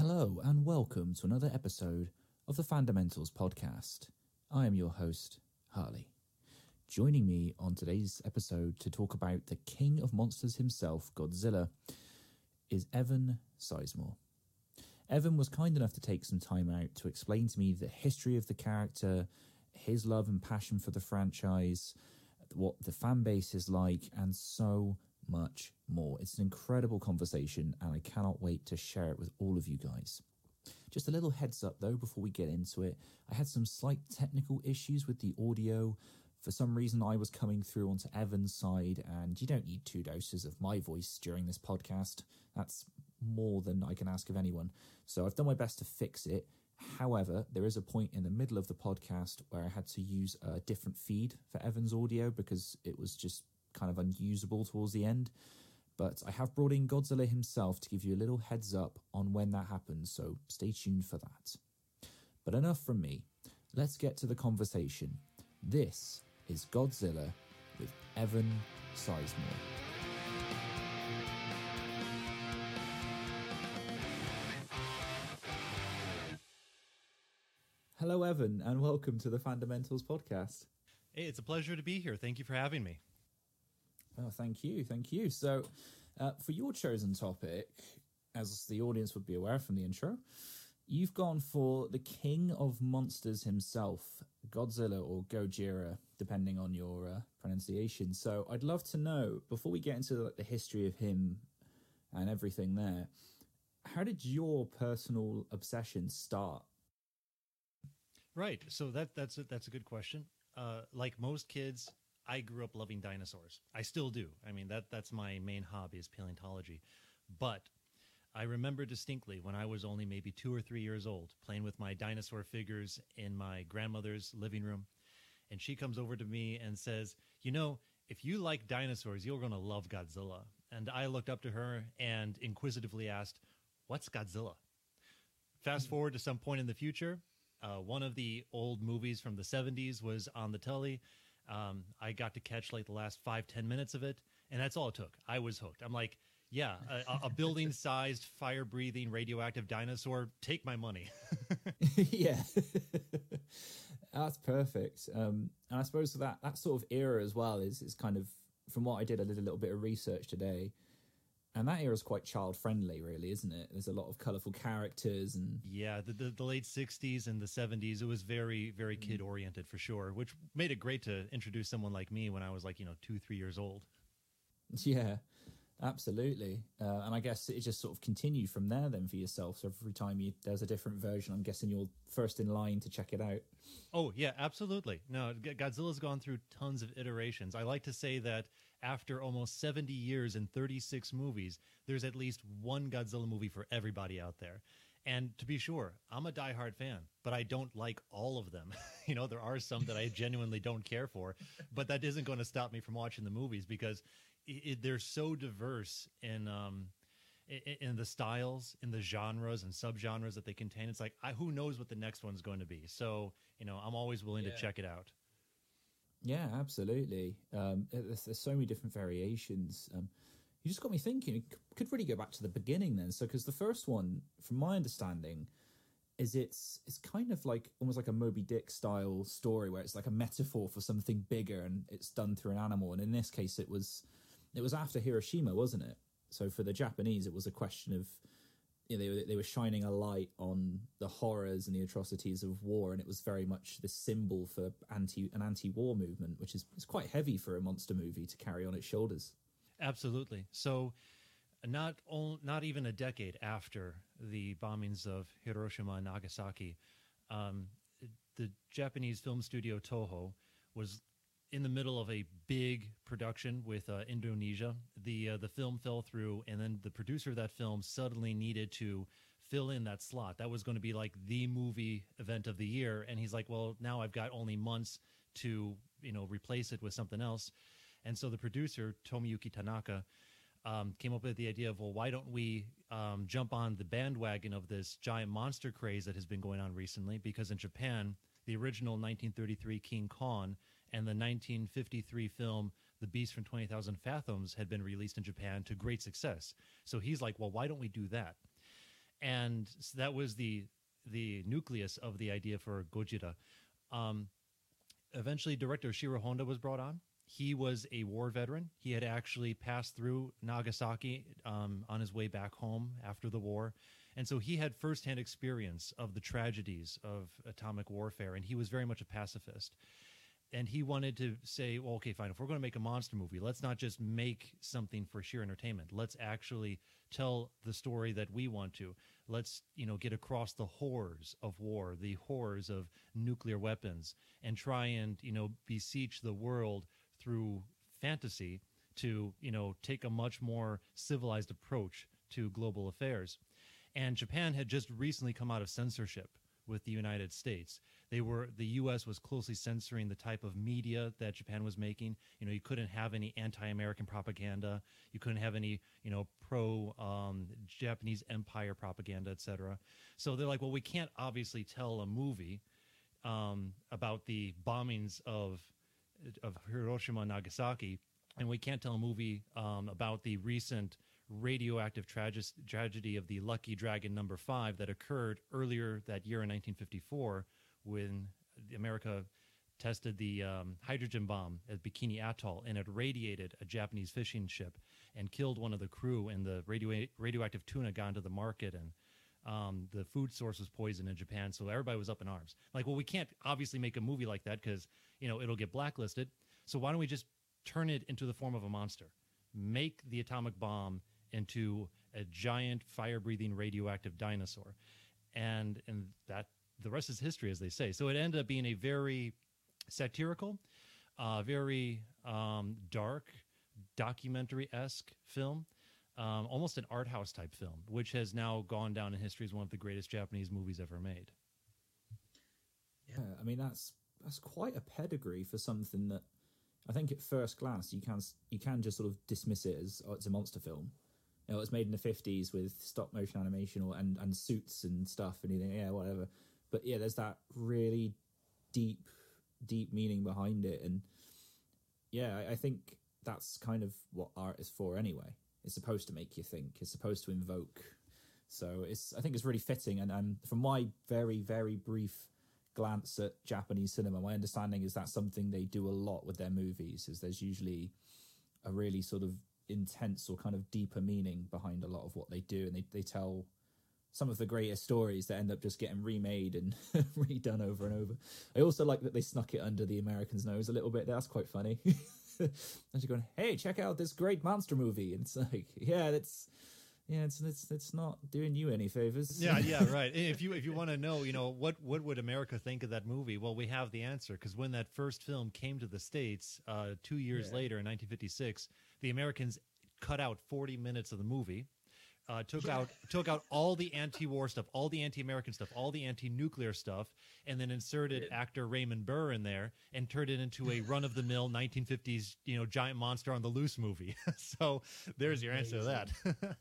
Hello, and welcome to another episode of the Fundamentals podcast. I am your host, Harley. Joining me on today's episode to talk about the king of monsters himself, Godzilla, is Evan Sizemore. Evan was kind enough to take some time out to explain to me the history of the character, his love and passion for the franchise, what the fan base is like, and so much more. It's an incredible conversation, and I cannot wait to share it with all of you guys. Just a little heads up though before we get into it. I had some slight technical issues with the audio. For some reason, I was coming through onto Evan's side, and you don't need two doses of my voice during this podcast. That's more than I can ask of anyone. So I've done my best to fix it. However, there is a point in the middle of the podcast where I had to use a different feed for Evan's audio because it was just kind of unusable towards the end. But I have brought in Godzilla himself to give you a little heads up on when that happens, so stay tuned for that. But enough from me. Let's get to the conversation. This is Godzilla with Evan Sizemore. Hello, Evan, and welcome to the Fundamentals podcast. Hey, it's a pleasure to be here. Thank you for having me. Oh, thank you, thank you. So, uh, for your chosen topic, as the audience would be aware from the intro, you've gone for the king of monsters himself, Godzilla or Gojira, depending on your uh, pronunciation. So, I'd love to know before we get into the, the history of him and everything there, how did your personal obsession start? Right. So that that's a, that's a good question. Uh, like most kids, I grew up loving dinosaurs. I still do. I mean that that's my main hobby is paleontology. But I remember distinctly when I was only maybe two or three years old, playing with my dinosaur figures in my grandmother's living room, and she comes over to me and says, "You know, if you like dinosaurs, you're going to love Godzilla." And I looked up to her and inquisitively asked, "What's Godzilla?" Fast forward to some point in the future, uh, one of the old movies from the 70s was on the telly. Um, I got to catch like the last five, ten minutes of it, and that's all it took. I was hooked. I'm like, yeah, a, a building sized, fire breathing, radioactive dinosaur, take my money. yeah. that's perfect. Um, and I suppose that, that sort of era as well is, is kind of, from what I did, I did a little bit of research today and that era is quite child friendly really isn't it? There's a lot of colorful characters and yeah the, the, the late 60s and the 70s it was very very mm. kid oriented for sure which made it great to introduce someone like me when i was like you know two three years old. Yeah absolutely. Uh, and i guess it just sort of continued from there then for yourself. So every time you there's a different version i'm guessing you're first in line to check it out. Oh yeah absolutely. No godzilla's gone through tons of iterations. I like to say that after almost 70 years and 36 movies, there's at least one Godzilla movie for everybody out there. And to be sure, I'm a diehard fan, but I don't like all of them. you know, there are some that I genuinely don't care for, but that isn't going to stop me from watching the movies because it, it, they're so diverse in um, in, the styles, in the genres and subgenres that they contain. It's like I, who knows what the next one's going to be. So you know, I'm always willing yeah. to check it out. Yeah, absolutely. Um, there's, there's, so many different variations. Um, you just got me thinking. Could really go back to the beginning then. So, because the first one, from my understanding, is it's it's kind of like almost like a Moby Dick style story where it's like a metaphor for something bigger and it's done through an animal. And in this case, it was it was after Hiroshima, wasn't it? So for the Japanese, it was a question of you know, they, they were shining a light on the horrors and the atrocities of war, and it was very much the symbol for anti an anti-war movement, which is, is quite heavy for a monster movie to carry on its shoulders. Absolutely. So, not all, not even a decade after the bombings of Hiroshima and Nagasaki, um, the Japanese film studio Toho was in the middle of a big production with uh, Indonesia. The uh, the film fell through, and then the producer of that film suddenly needed to fill in that slot. That was going to be like the movie event of the year, and he's like, "Well, now I've got only months to you know replace it with something else." And so the producer Tomoyuki Tanaka um, came up with the idea of, well, why don't we um, jump on the bandwagon of this giant monster craze that has been going on recently? Because in Japan, the original 1933 King Kong and the 1953 film The Beast from 20,000 Fathoms had been released in Japan to great success. So he's like, well, why don't we do that? and so that was the the nucleus of the idea for Gojira. Um, eventually, director Ishiro Honda was brought on. He was a war veteran. He had actually passed through Nagasaki um, on his way back home after the war. And so he had firsthand experience of the tragedies of atomic warfare, and he was very much a pacifist. And he wanted to say, well, okay, fine, if we're going to make a monster movie, let's not just make something for sheer entertainment. Let's actually tell the story that we want to. Let's, you know, get across the horrors of war, the horrors of nuclear weapons, and try and, you know, beseech the world through fantasy to, you know, take a much more civilized approach to global affairs. And Japan had just recently come out of censorship with the United States. They were the U.S. was closely censoring the type of media that Japan was making. You know, you couldn't have any anti-American propaganda. You couldn't have any, you know, pro-Japanese um, empire propaganda, etc. So they're like, well, we can't obviously tell a movie um, about the bombings of of Hiroshima and Nagasaki, and we can't tell a movie um, about the recent radioactive trage- tragedy of the Lucky Dragon number five that occurred earlier that year in 1954 when America tested the um, hydrogen bomb at Bikini Atoll and it radiated a Japanese fishing ship and killed one of the crew and the radio- radioactive tuna got into the market and um, the food source was poisoned in Japan, so everybody was up in arms. Like, well, we can't obviously make a movie like that because you know it'll get blacklisted. So why don't we just turn it into the form of a monster? Make the atomic bomb into a giant fire-breathing radioactive dinosaur, and and that the rest is history, as they say. So it ended up being a very satirical, uh, very um, dark, documentary esque film. Um, almost an art house type film, which has now gone down in history as one of the greatest Japanese movies ever made. Yeah, I mean that's that's quite a pedigree for something that I think at first glance you can you can just sort of dismiss it as oh, it's a monster film. You know, it was made in the fifties with stop motion animation or and, and suits and stuff, and you think, yeah, whatever. But yeah, there's that really deep, deep meaning behind it, and yeah, I, I think that's kind of what art is for anyway. It's supposed to make you think. It's supposed to invoke. So it's I think it's really fitting, and, and from my very very brief glance at Japanese cinema, my understanding is that's something they do a lot with their movies. Is there's usually a really sort of intense or kind of deeper meaning behind a lot of what they do, and they they tell some of the greatest stories that end up just getting remade and redone over and over. I also like that they snuck it under the Americans' nose a little bit. That's quite funny. and you're going, "Hey, check out this great monster movie," and it's like, yeah, that's yeah, it's it's it's not doing you any favors. Yeah, yeah, right. If you if you want to know, you know, what what would America think of that movie? Well, we have the answer because when that first film came to the states, uh, two years yeah. later in 1956, the Americans cut out 40 minutes of the movie. Uh, took yeah. out took out all the anti-war stuff, all the anti-American stuff, all the anti-nuclear stuff, and then inserted yeah. actor Raymond Burr in there and turned it into a run-of-the-mill 1950s, you know, giant monster on the loose movie. so there's your answer to that.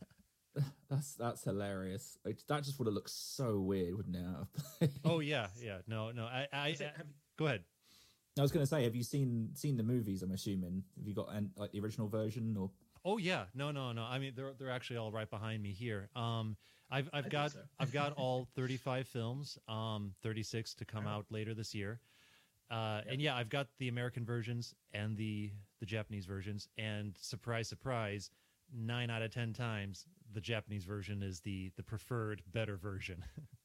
That's that's hilarious. that just would have looked so weird, wouldn't it? oh yeah, yeah. No, no. I, I, I go ahead. I was going to say, have you seen seen the movies? I'm assuming. Have you got like the original version or? Oh yeah, no, no, no. I mean, they're they're actually all right behind me here. Um, I've I've I got so. I've got all 35 films. Um, 36 to come out later this year. Uh, yep. and yeah, I've got the American versions and the the Japanese versions. And surprise, surprise, nine out of ten times the Japanese version is the the preferred, better version.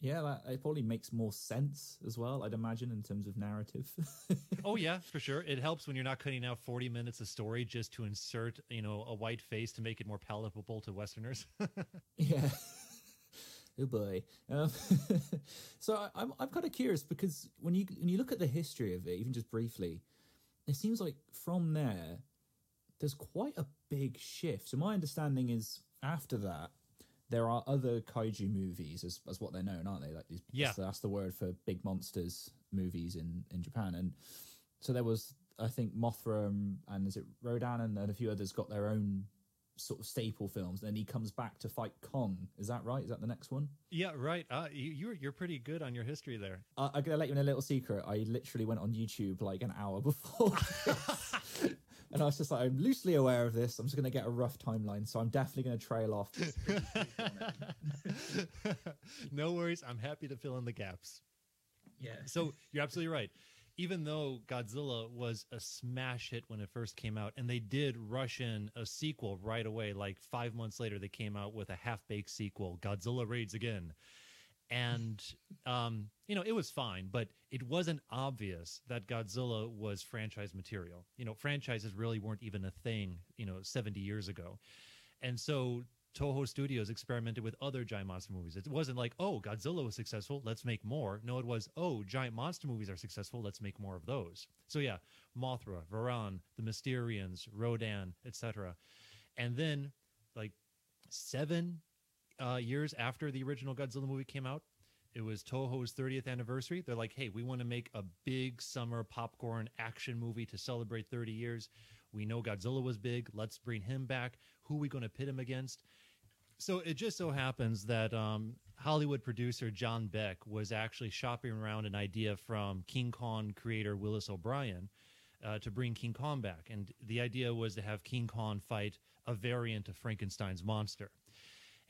yeah, that, it probably makes more sense as well. I'd imagine in terms of narrative. oh yeah, for sure. It helps when you're not cutting out 40 minutes of story just to insert, you know, a white face to make it more palatable to Westerners. yeah. Oh boy. Um, so I, I'm I'm kind of curious because when you when you look at the history of it, even just briefly, it seems like from there there's quite a big shift. So my understanding is after that, there are other kaiju movies as, as what they're known, aren't they? Like these, yeah, that's, the word for big monsters movies in in Japan. And so there was, I think, Mothra and, and is it Rodan and, and a few others got their own sort of staple films. Then he comes back to fight Kong. Is that right? Is that the next one? Yeah, right. Uh, you, you're you're pretty good on your history there. Uh, I'm gonna let you in a little secret. I literally went on YouTube like an hour before and I was just like, I'm loosely aware of this. I'm just going to get a rough timeline, so I'm definitely going to trail off. no worries. I'm happy to fill in the gaps. Yeah. So you're absolutely right. Even though Godzilla was a smash hit when it first came out, and they did rush in a sequel right away, like five months later, they came out with a half baked sequel, Godzilla Raids Again. And, um, you know, it was fine, but it wasn't obvious that Godzilla was franchise material. You know, franchises really weren't even a thing, you know, 70 years ago. And so Toho Studios experimented with other giant monster movies. It wasn't like, oh, Godzilla was successful, let's make more. No, it was, oh, giant monster movies are successful, let's make more of those. So yeah, Mothra, Varan, the Mysterians, Rodan, etc. And then, like seven uh, years after the original Godzilla movie came out, it was Toho's 30th anniversary. They're like, hey, we want to make a big summer popcorn action movie to celebrate 30 years. We know Godzilla was big. Let's bring him back. Who are we going to pit him against? So it just so happens that um, Hollywood producer John Beck was actually shopping around an idea from King Kong creator Willis O'Brien uh, to bring King Kong back. And the idea was to have King Kong fight a variant of Frankenstein's monster.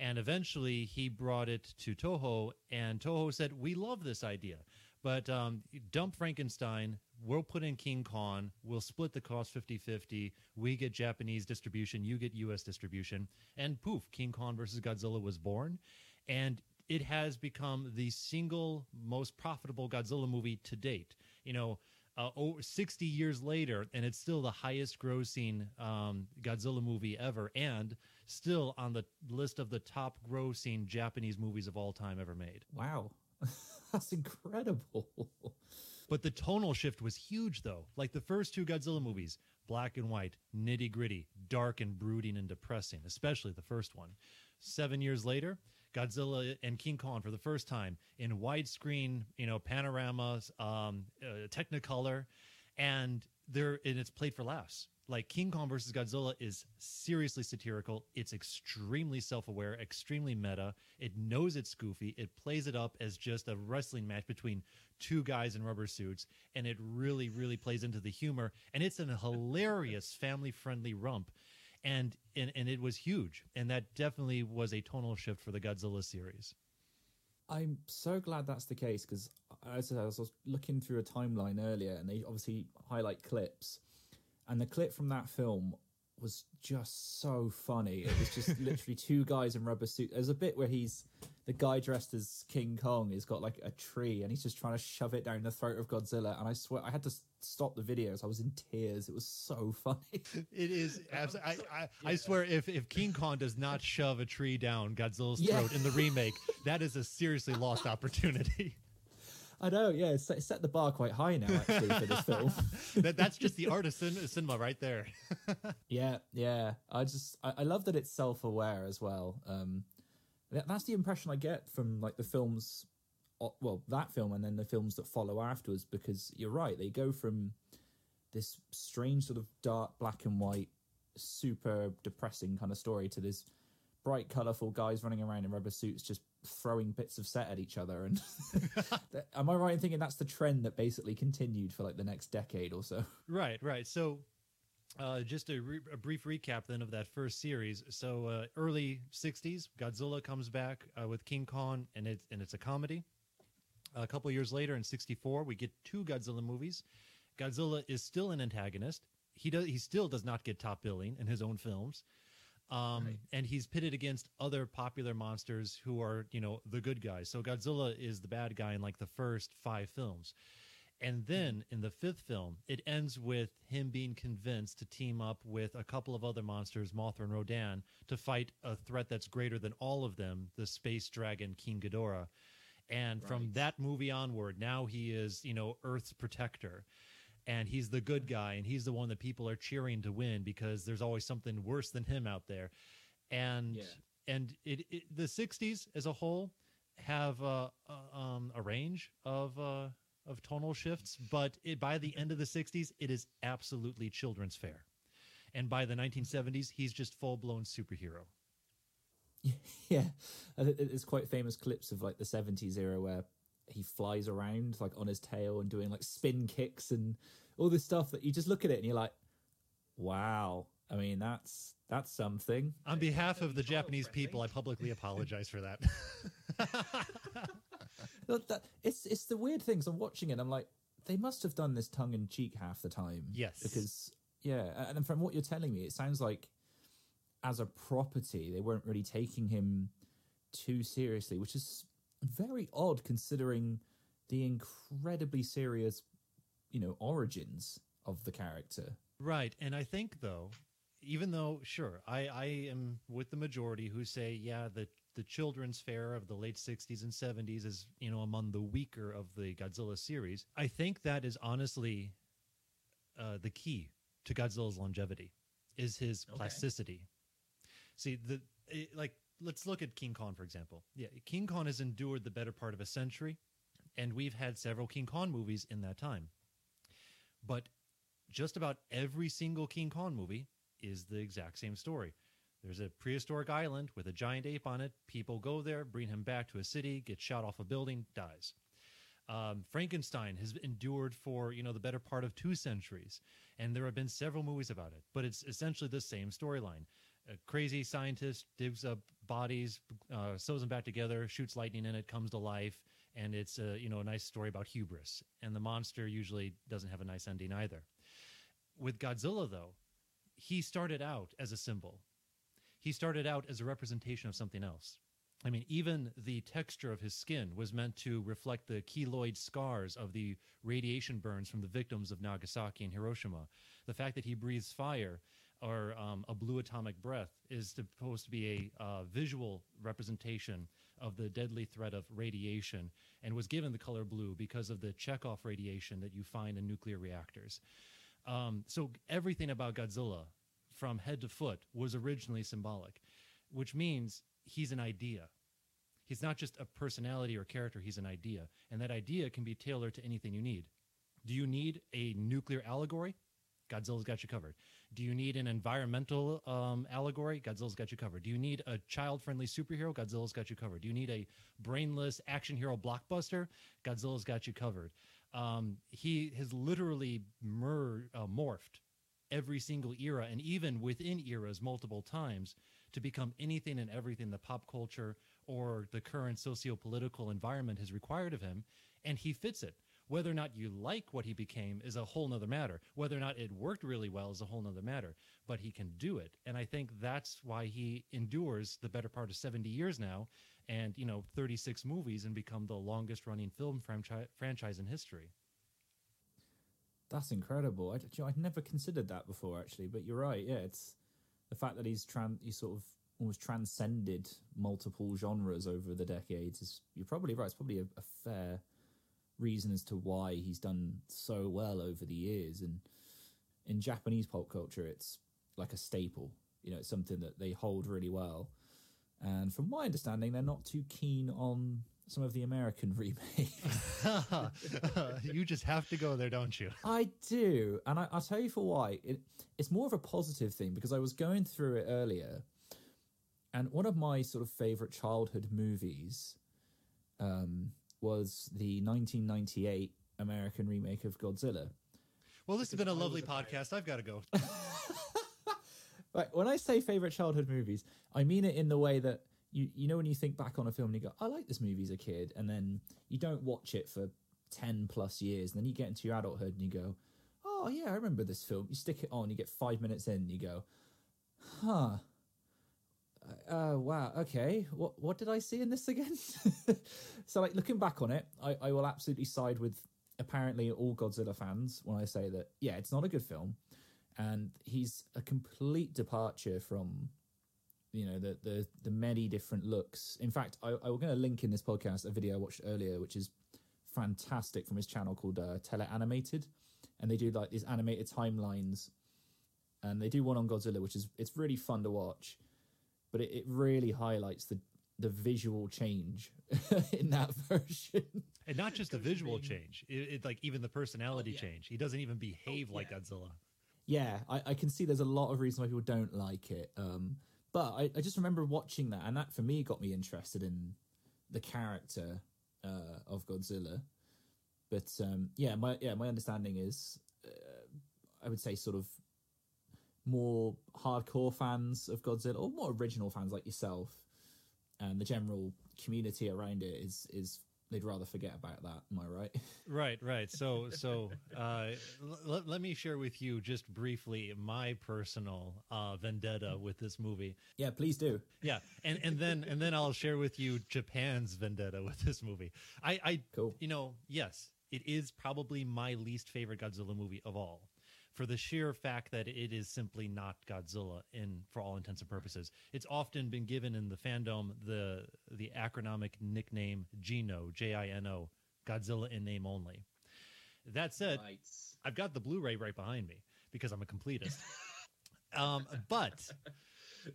And eventually he brought it to Toho, and Toho said, We love this idea, but um, dump Frankenstein. We'll put in King Kong. We'll split the cost 50 50. We get Japanese distribution, you get US distribution. And poof, King Kong versus Godzilla was born. And it has become the single most profitable Godzilla movie to date. You know, uh, over 60 years later, and it's still the highest grossing um, Godzilla movie ever, and still on the list of the top grossing Japanese movies of all time ever made. Wow. That's incredible. But the tonal shift was huge, though. Like the first two Godzilla movies, black and white, nitty gritty, dark and brooding and depressing, especially the first one. Seven years later, Godzilla and King Kong for the first time in widescreen, you know, panoramas, um, uh, Technicolor, and they're and it's played for laughs. Like King Kong versus Godzilla is seriously satirical. It's extremely self-aware, extremely meta. It knows it's goofy. It plays it up as just a wrestling match between two guys in rubber suits, and it really, really plays into the humor. And it's an hilarious, family-friendly romp and, and and it was huge and that definitely was a tonal shift for the godzilla series I'm so glad that's the case because as I was looking through a timeline earlier, and they obviously highlight clips, and the clip from that film was just so funny. It was just literally two guys in rubber suits. There's a bit where he's the guy dressed as King Kong He's got like a tree and he's just trying to shove it down the throat of Godzilla. And I swear I had to stop the videos. I was in tears. It was so funny. It is absolutely. I, I, I, swear, if, if King Kong does not shove a tree down Godzilla's throat yeah. in the remake, that is a seriously lost opportunity. I know, yeah, It set the bar quite high now actually for this film. that, that's just the art of cin- cinema right there. yeah, yeah. I just I, I love that it's self aware as well. Um, that's the impression I get from like the films, well, that film and then the films that follow afterwards. Because you're right, they go from this strange sort of dark black and white, super depressing kind of story to this bright, colorful guys running around in rubber suits just throwing bits of set at each other. And am I right in thinking that's the trend that basically continued for like the next decade or so? Right, right. So uh, just a, re- a, brief recap then of that first series. So uh, early '60s, Godzilla comes back uh, with King Kong, and it's and it's a comedy. A couple years later, in '64, we get two Godzilla movies. Godzilla is still an antagonist. He does he still does not get top billing in his own films. Um, right. and he's pitted against other popular monsters who are, you know, the good guys. So Godzilla is the bad guy in like the first five films. And then in the fifth film, it ends with him being convinced to team up with a couple of other monsters, Mothra and Rodan, to fight a threat that's greater than all of them, the space dragon King Ghidorah. And right. from that movie onward, now he is, you know, Earth's protector. And he's the good guy, and he's the one that people are cheering to win because there's always something worse than him out there. And yeah. and it, it, the '60s as a whole have uh, uh, um, a range of uh, of tonal shifts, but it, by the end of the 60s, it is absolutely children's fare. And by the 1970s, he's just full blown superhero. Yeah, it's quite famous clips of like the 70s era where he flies around like on his tail and doing like spin kicks and all this stuff that you just look at it and you're like, Wow. I mean, that's that's something. On behalf of the Japanese people, I publicly apologize for that. That, it's it's the weird things. I'm watching it. I'm like, they must have done this tongue in cheek half the time. Yes. because yeah, and from what you're telling me, it sounds like as a property, they weren't really taking him too seriously, which is very odd considering the incredibly serious, you know, origins of the character. Right. And I think though, even though sure, I, I am with the majority who say, yeah, the the children's fare of the late 60s and 70s is, you know, among the weaker of the Godzilla series. I think that is honestly uh, the key to Godzilla's longevity is his Okay. plasticity. See, the it, like let's look at King Kong for example. Yeah, King Kong has endured the better part of a century and we've had several King Kong movies in that time. But just about every single King Kong movie is the exact same story. There's a prehistoric island with a giant ape on it. People go there, bring him back to a city, gets shot off a building, dies. Um, Frankenstein has endured for you know the better part of two centuries, and there have been several movies about it. But it's essentially the same storyline. A crazy scientist digs up bodies, uh, sews them back together, shoots lightning in it, comes to life, and it's a you know a nice story about hubris. And the monster usually doesn't have a nice ending either. With Godzilla, though, he started out as a symbol. He started out as a representation of something else. I mean, even the texture of his skin was meant to reflect the keloid scars of the radiation burns from the victims of Nagasaki and Hiroshima. The fact that he breathes fire or um, a blue atomic breath is supposed to be a uh, visual representation of the deadly threat of radiation and was given the color blue because of the Cherenkov radiation that you find in nuclear reactors. Um, so everything about Godzilla, from head to foot, was originally symbolic, which means he's an idea. He's not just a personality or character, he's an idea. And that idea can be tailored to anything you need. Do you need a nuclear allegory? Godzilla's got you covered. Do you need an environmental um, allegory? Godzilla's got you covered. Do you need a child friendly superhero? Godzilla's got you covered. Do you need a brainless action hero blockbuster? Godzilla's got you covered. Um, he has literally mer- uh, morphed every single era and even within eras multiple times to become anything and everything the pop culture or the current socio-political environment has required of him and he fits it whether or not you like what he became is a whole nother matter whether or not it worked really well is a whole nother matter but he can do it and i think that's why he endures the better part of 70 years now and you know 36 movies and become the longest running film franchi- franchise in history That's incredible. I, you know, I'd never considered that before, actually. But you're right. Yeah, it's the fact that he's tran- he sort of almost transcended multiple genres over the decades. Is you're probably right. It's probably a, a fair reason as to why he's done so well over the years. And in Japanese pop culture, it's like a staple. You know, it's something that they hold really well. And from my understanding, they're not too keen on some of the American remakes. you just have to go there don't you I do, and I, I'll tell you for why. It, it's more of a positive thing because I was going through it earlier, and one of my sort of favorite childhood movies um, was the 1998 American remake of Godzilla. well this has been a lovely podcast i've got to go Right, when I say favorite childhood movies, I mean it in the way that you you know when you think back on a film and you go, I like this movie as a kid, and then you don't watch it for ten plus years, and then you get into your adulthood and you go, Oh yeah, I remember this film. You stick it on, you get five minutes in, and you go, Huh. Uh, wow. Okay. What what did I see in this again? so, like looking back on it, I, I will absolutely side with apparently all Godzilla fans when I say that yeah, it's not a good film, and he's a complete departure from you know the the the many different looks. In fact, I, I was going to link in this podcast a video I watched earlier, which is fantastic from his channel called uh, Teleanimated, and they do like these animated timelines, and they do one on Godzilla, which is it's really fun to watch, but it, it really highlights the the visual change in that version. and not just the visual being- change it, it like even the personality Oh, yeah. change he doesn't even behave like yeah. godzilla Yeah, I, I can see there's a lot of reasons why people don't like it. Um, but I, I just remember watching that, and that for me got me interested in the character uh, of Godzilla. But um, yeah, my yeah my understanding is, uh, I would say sort of more hardcore fans of Godzilla or more original fans like yourself and the general community around it is is they'd rather forget about that. Am I right? Right, right. So, so uh, l- let me share with you just briefly my personal uh, vendetta with this movie. Yeah, please do. Yeah, and and then and then I'll share with you Japan's vendetta with this movie. I, I, cool. You know, yes, it is probably my least favorite Godzilla movie of all for the sheer fact that it is simply not Godzilla in for all intents and purposes. It's often been given in the fandom the the acronymic nickname Gino, J I N O, Godzilla in name only. That said, right. I've got the Blu-ray right behind me because I'm a completist. um, but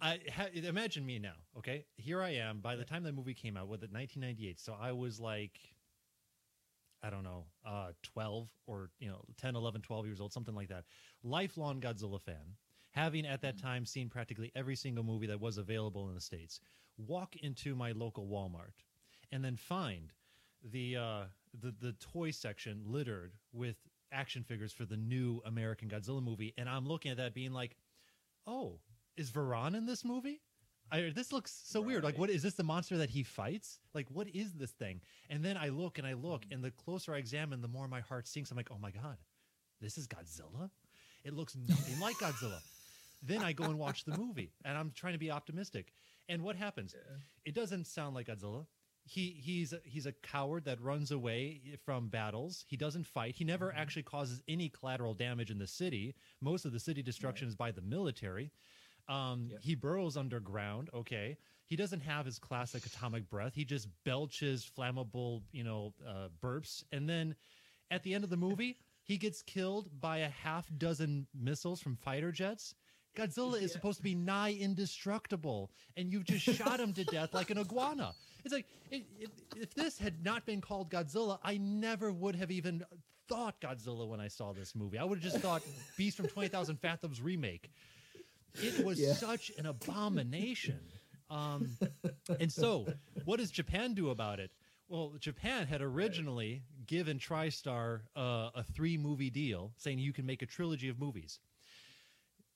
I ha- imagine me now. Okay, here I am. By the time the movie came out, with it 1998, so I was like I don't know, uh, 12 or, you know, 10, 11, 12 years old, something like that. Lifelong Godzilla fan, having at that mm. time seen practically every single movie that was available in the States, walk into my local Walmart and then find the, uh, the, the toy section littered with action figures for the new American Godzilla movie. And I'm looking at that being like, oh, is Varan in this movie? I, this looks so right. weird. Like, what is this the monster that he fights? Like, what is this thing? And then I look and I look, and the closer I examine, the more my heart sinks. I'm like, oh my God, this is Godzilla? It looks nothing like Godzilla. Then I go and watch the movie, and I'm trying to be optimistic. And what happens? Yeah. It doesn't sound like Godzilla. He he's a, he's a coward that runs away from battles. He doesn't fight. He never mm-hmm. actually causes any collateral damage in the city. Most of the city destruction right. is by the military. Um, yep. He burrows underground. Okay. He doesn't have his classic atomic breath. He just belches flammable, you know, uh, burps. And then at the end of the movie, he gets killed by a half dozen missiles from fighter jets. Godzilla is supposed to be nigh indestructible, and you've just shot him to death like an iguana. It's like it, it, if this had not been called Godzilla, I never would have even thought Godzilla when I saw this movie. I would have just thought Beast from Twenty Thousand Fathoms remake. It was yeah. such an abomination. Um, and so, what does Japan do about it? Well, Japan had originally given TriStar uh, a three movie deal saying you can make a trilogy of movies.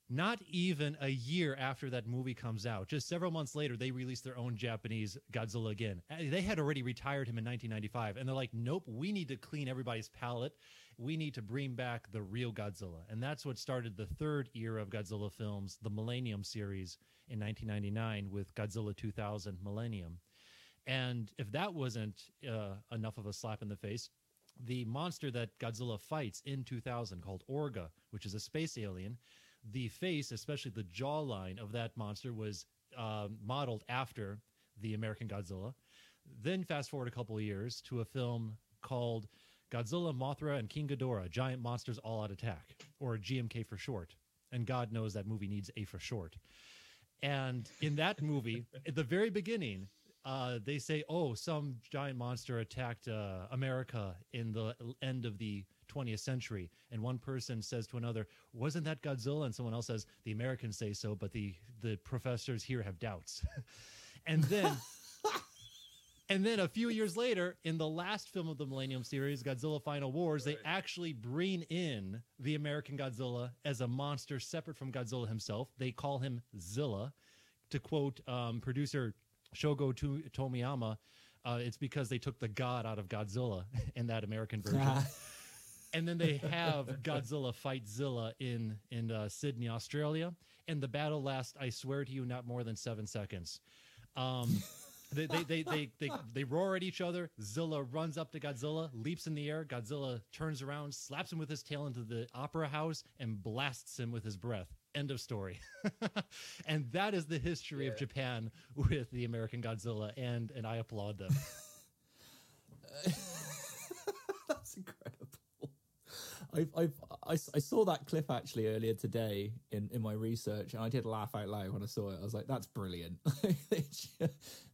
Not even a year after that movie comes out, just several months later, they released their own Japanese Godzilla again. They had already retired him in 1995, and they're like, nope, we need to clean everybody's palate we need to bring back the real Godzilla. And that's what started the third era of Godzilla films, the Millennium series in 1999 with Godzilla 2000 Millennium. And if that wasn't uh, enough of a slap in the face, the monster that Godzilla fights in 2000 called Orga, which is a space alien, the face, especially the jawline of that monster, was uh, modeled after the American Godzilla. Then fast forward a couple of years to a film called Godzilla, Mothra, and King Ghidorah, Giant Monsters All Out Attack, or GMK for short. And God knows that movie needs A for short. And in that movie, at the very beginning, uh, they say, "Oh, some giant monster attacked uh, America in the end of the 20th century." And one person says to another, "Wasn't that Godzilla?" And someone else says, "The Americans say so, but the the professors here have doubts." and then and then a few years later, in the last film of the Millennium series, Godzilla Final Wars, right. they actually bring in the American Godzilla as a monster separate from Godzilla himself. They call him Zilla. To quote um, producer Shogo Tomiyama, uh, it's because they took the god out of Godzilla in that American version. and then they have Godzilla fight Zilla in in uh, Sydney, Australia, and the battle lasts, I swear to you, not more than seven seconds. Um, they, they, they, they, they, they roar at each other. Zilla runs up to Godzilla, leaps in the air. Godzilla turns around, slaps him with his tail into the opera house, and blasts him with his breath. End of story. and that is the history yeah. of Japan with the American Godzilla, and and I applaud them. That's incredible. I've, I've, I, I saw that clip actually earlier today in, in my research, and I did laugh out loud when I saw it. I was like, "That's brilliant!" they,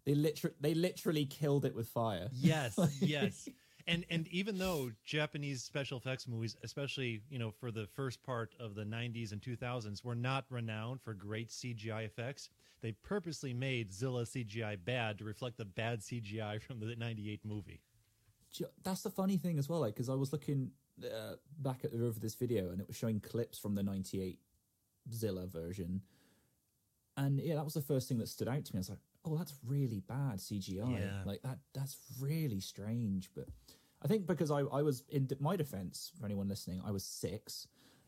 they literally they literally killed it with fire. Yes, yes. And and even though Japanese special effects movies, especially you know for the first part of the '90s and 2000s, were not renowned for great CGI effects, they purposely made Zilla CGI bad to reflect the bad CGI from the '98 movie. That's the funny thing as well, like because I was looking uh, back at the root of this video and it was showing clips from the 98 Zilla version, and yeah, that was the first thing that stood out to me. I was like, oh, that's really bad CGI. Yeah. Like that, that's really strange. But I think because I, I was in my defense for anyone listening, I was six.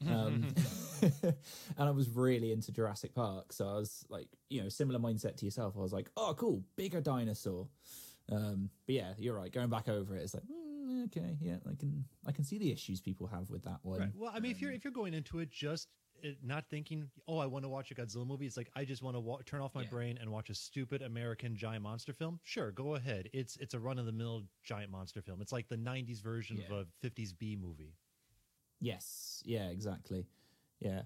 Um, and I was really into Jurassic Park, so I was like, you know, similar mindset to yourself. I was like, oh, cool, bigger dinosaur. Um, but yeah, you're right. Going back over it, it's like, mm, okay, yeah, I can, I can see the issues people have with that one. Right. Well, I mean, if you're if you're going into it just uh, not thinking, oh, I want to watch a Godzilla movie. It's like I just want to wa- turn off my Yeah. brain and watch a stupid American giant monster film. Sure, go ahead. It's it's a run of the mill giant monster film. It's like the '90s version Yeah. of a '50s B movie. Yes, yeah, exactly. Yeah,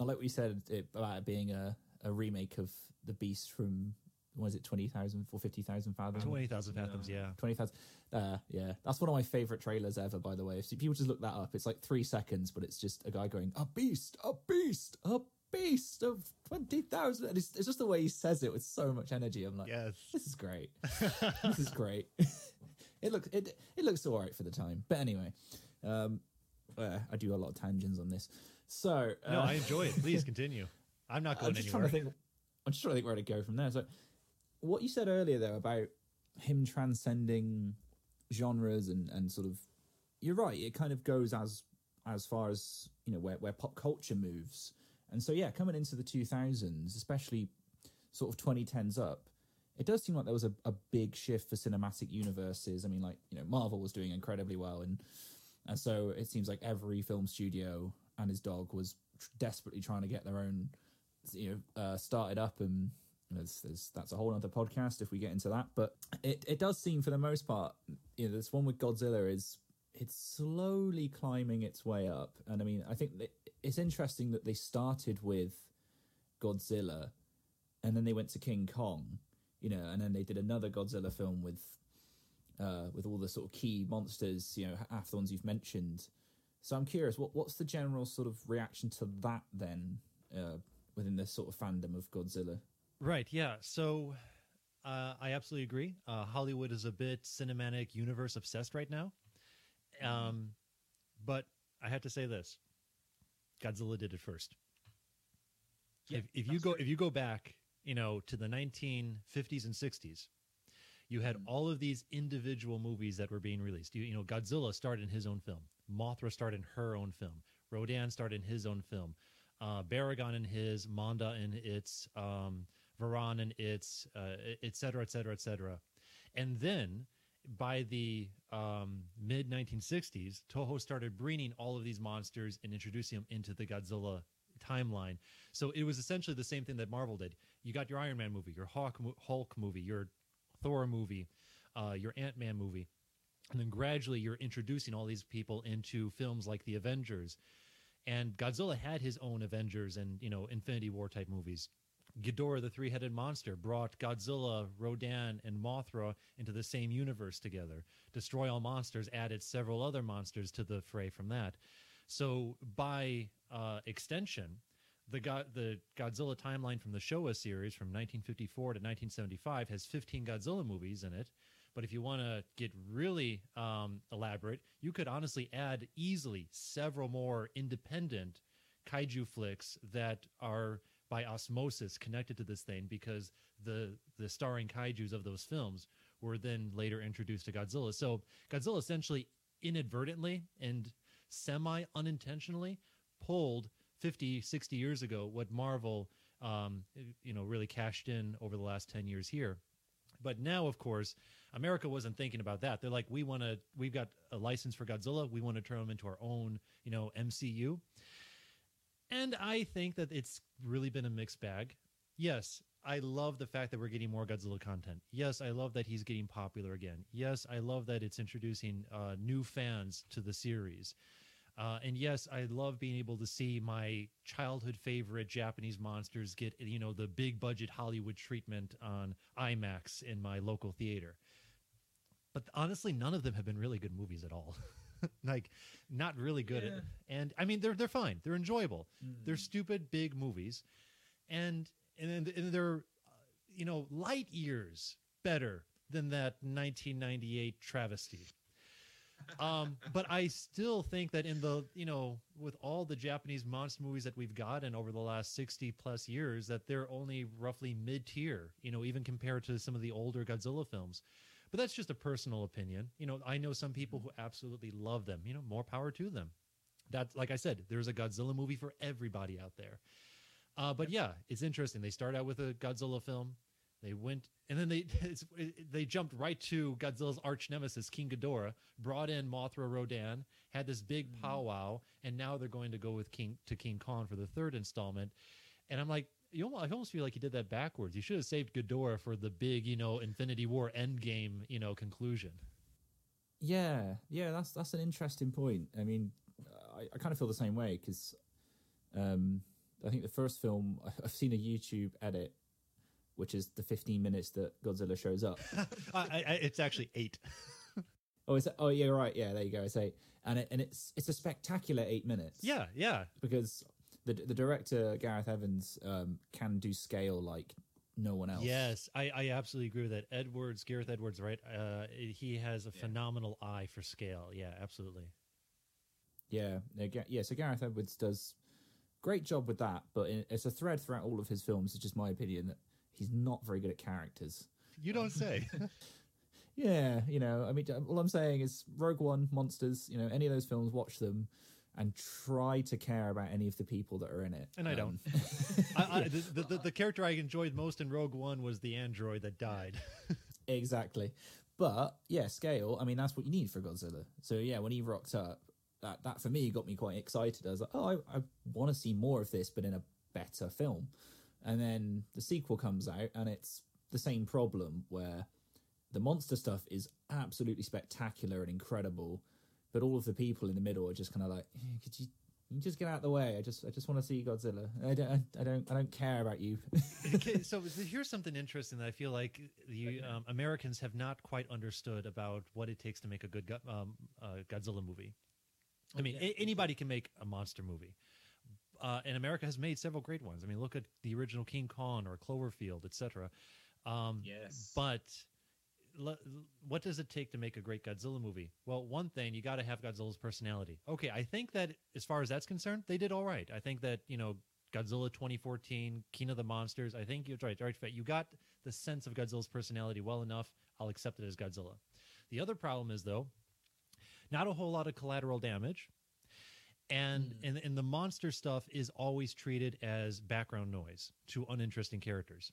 I like what you said about it being a, a remake of the Beast from was it twenty thousand or fifty thousand fathoms? Twenty thousand fathoms. Yeah. Twenty thousand. Uh, yeah, that's one of my favorite trailers ever. By the way, if people just look that up, it's like three seconds, but it's just a guy going, "A beast, a beast, a beast of twenty thousand. And it's, it's just the way he says it with so much energy. I'm like, Yes. this is great. this is great. it looks it it looks all right for the time. But anyway, um, uh, I do a lot of tangents on this. So uh, No, I enjoy it. Please continue. I'm not I'm going just anywhere. trying to think. I'm just trying to think where to go from there. So, what you said earlier though about him transcending genres and and sort of, you're right. It kind of goes as as far as you know where where pop culture moves. And so yeah, coming into the 2000s, especially sort of 2010s up, it does seem like there was a, a big shift for cinematic universes. I mean, like you know, Marvel was doing incredibly well, and and so it seems like every film studio and his dog was tr- desperately trying to get their own, you know, uh, started up. And there's, there's, that's a whole other podcast if we get into that. But it, it does seem, for the most part, you know, this one with Godzilla is it's slowly climbing its way up. And I mean, I think it's interesting that they started with Godzilla, and then they went to King Kong, you know, and then they did another Godzilla film with uh, with all the sort of key monsters, you know, half the ones you've mentioned. So I'm curious, what what's the general sort of reaction to that then uh, within the sort of fandom of Godzilla? Right. Yeah. So uh, I absolutely agree. Uh, Hollywood is a bit cinematic universe obsessed right now. Um, but I have to say this: Godzilla did it first. Yeah, if if you go true. if you go back, you know, to the 1950s and 60s, you had Mm. all of these individual movies that were being released. You, you know, Godzilla starred in his own film. Mothra starred in her own film. Rodan starred in his own film. Uh, Baragon in his, Manda in its, um, Varan and its, uh, et cetera, et cetera, et cetera. And then by the um, mid 1960s, Toho started bringing all of these monsters and introducing them into the Godzilla timeline. So it was essentially the same thing that Marvel did. You got your Iron Man movie, your Hawk, Hulk movie, your Thor movie, uh, your Ant Man movie. And then gradually you're introducing all these people into films like The Avengers. And Godzilla had his own Avengers and, you know, Infinity War type movies. Ghidorah, the three headed monster, brought Godzilla, Rodan, and Mothra into the same universe together. Destroy All Monsters added several other monsters to the fray from that. So, by uh, extension, the, Go- the Godzilla timeline from the Showa series from 1954 to 1975 has 15 Godzilla movies in it. But if you want to get really um, elaborate, you could honestly add easily several more independent kaiju flicks that are by osmosis connected to this thing because the the starring kaiju's of those films were then later introduced to Godzilla. So Godzilla essentially inadvertently and semi unintentionally pulled 50 60 years ago what Marvel um, you know really cashed in over the last 10 years here. But now, of course, America wasn't thinking about that. They're like, we want to, we've got a license for Godzilla. We want to turn them into our own, you know, MCU. And I think that it's really been a mixed bag. Yes, I love the fact that we're getting more Godzilla content. Yes, I love that he's getting popular again. Yes, I love that it's introducing uh, new fans to the series. Uh, and yes, I love being able to see my childhood favorite Japanese monsters get, you know, the big budget Hollywood treatment on IMAX in my local theater. But honestly, none of them have been really good movies at all. like, not really good. At, and I mean, they're they're fine. They're enjoyable. They're stupid big movies, and and, and they're uh, you know light years better than that 1998 travesty. um, but I still think that in the you know with all the Japanese monster movies that we've gotten over the last sixty plus years, that they're only roughly mid tier. You know, even compared to some of the older Godzilla films. But that's just a personal opinion. You know, I know some people who absolutely love them. You know, more power to them. That's like I said, there's a Godzilla movie for everybody out there. Uh, but yeah, it's interesting. They start out with a Godzilla film. They went and then they they jumped right to Godzilla's arch nemesis King Ghidorah, brought in Mothra Rodan, had this big Mhm. powwow, and now they're going to go with King to King Kong for the third installment. And I'm like, you almost, I almost feel like he did that backwards. You should have saved Ghidorah for the big, you know, Infinity War Endgame, you know, conclusion. Yeah, yeah, that's that's an interesting point. I mean, I, I kind of feel the same way because um, I think the first film I've seen a YouTube edit, which is the 15 minutes that Godzilla shows up. I, I, it's actually eight. oh, is that? Oh, yeah, right. Yeah, there you go. It's eight, and it, and it's it's a spectacular eight minutes. Yeah, yeah. because the the director Gareth Evans um, can do scale like no one else. Yes, I, I absolutely agree with that. Edwards, Gareth Edwards, right? Uh, he has a Yeah. phenomenal eye for scale. Yeah, absolutely. Yeah, yeah, So Gareth Edwards does great job with that, but it's a thread throughout all of his films. It's just my opinion that he's not very good at characters. You don't say. Yeah, you know, I mean, all I'm saying is Rogue One, Monsters, you know, any of those films, watch them and try to care about any of the people that are in it. And I don't. Um, I, I, the, the, the, the character I enjoyed most in Rogue One was the android that died. exactly. But yeah, scale. I mean, that's what you need for Godzilla. So yeah, when he rocked up, that that for me got me quite excited. I was like, oh, I, I want to see more of this, but in a better film. And then the sequel comes out, and it's the same problem where the monster stuff is absolutely spectacular and incredible, but all of the people in the middle are just kind of like, "Eh, could you? You just get out of the way. I just, I just want to see Godzilla. I don't, I don't, I don't care about you. okay, so here's something interesting that I feel like the um, Americans have not quite understood about what it takes to make a good um, uh, Godzilla movie. I mean, Okay. a- anybody can make a monster movie. Uh, and America has made several great ones. I mean, look at the original King Kong or Cloverfield, etc. Um, Yes. But le- what does it take to make a great Godzilla movie? Well, one thing you got to have Godzilla's personality. Okay, I think that as far as that's concerned, they did all right. I think that you know Godzilla 2014, King of the Monsters. I think you're right. Right, you got the sense of Godzilla's personality well enough. I'll accept it as Godzilla. The other problem is though, not a whole lot of collateral damage. And, hmm. and and the monster stuff is always treated as background noise to uninteresting characters.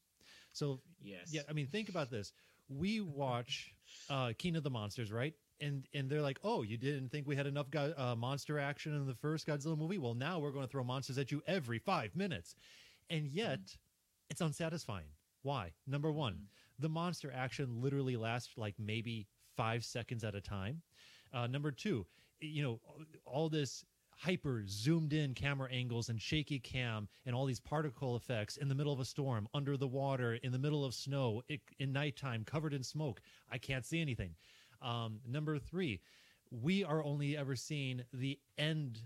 So yes. yeah, I mean, think about this. We watch uh, King of the Monsters, right? And and they're like, oh, you didn't think we had enough go- uh, monster action in the first Godzilla movie? Well, now we're going to throw monsters at you every five minutes, and yet it's unsatisfying. Why? Number one, the monster action literally lasts like maybe five seconds at a time. Uh, number two, you know, all this hyper zoomed in camera angles and shaky cam and all these particle effects in the middle of a storm, under the water, in the middle of snow, i in nighttime, covered in smoke. I can't see anything. Um, number three, we are only ever seeing the end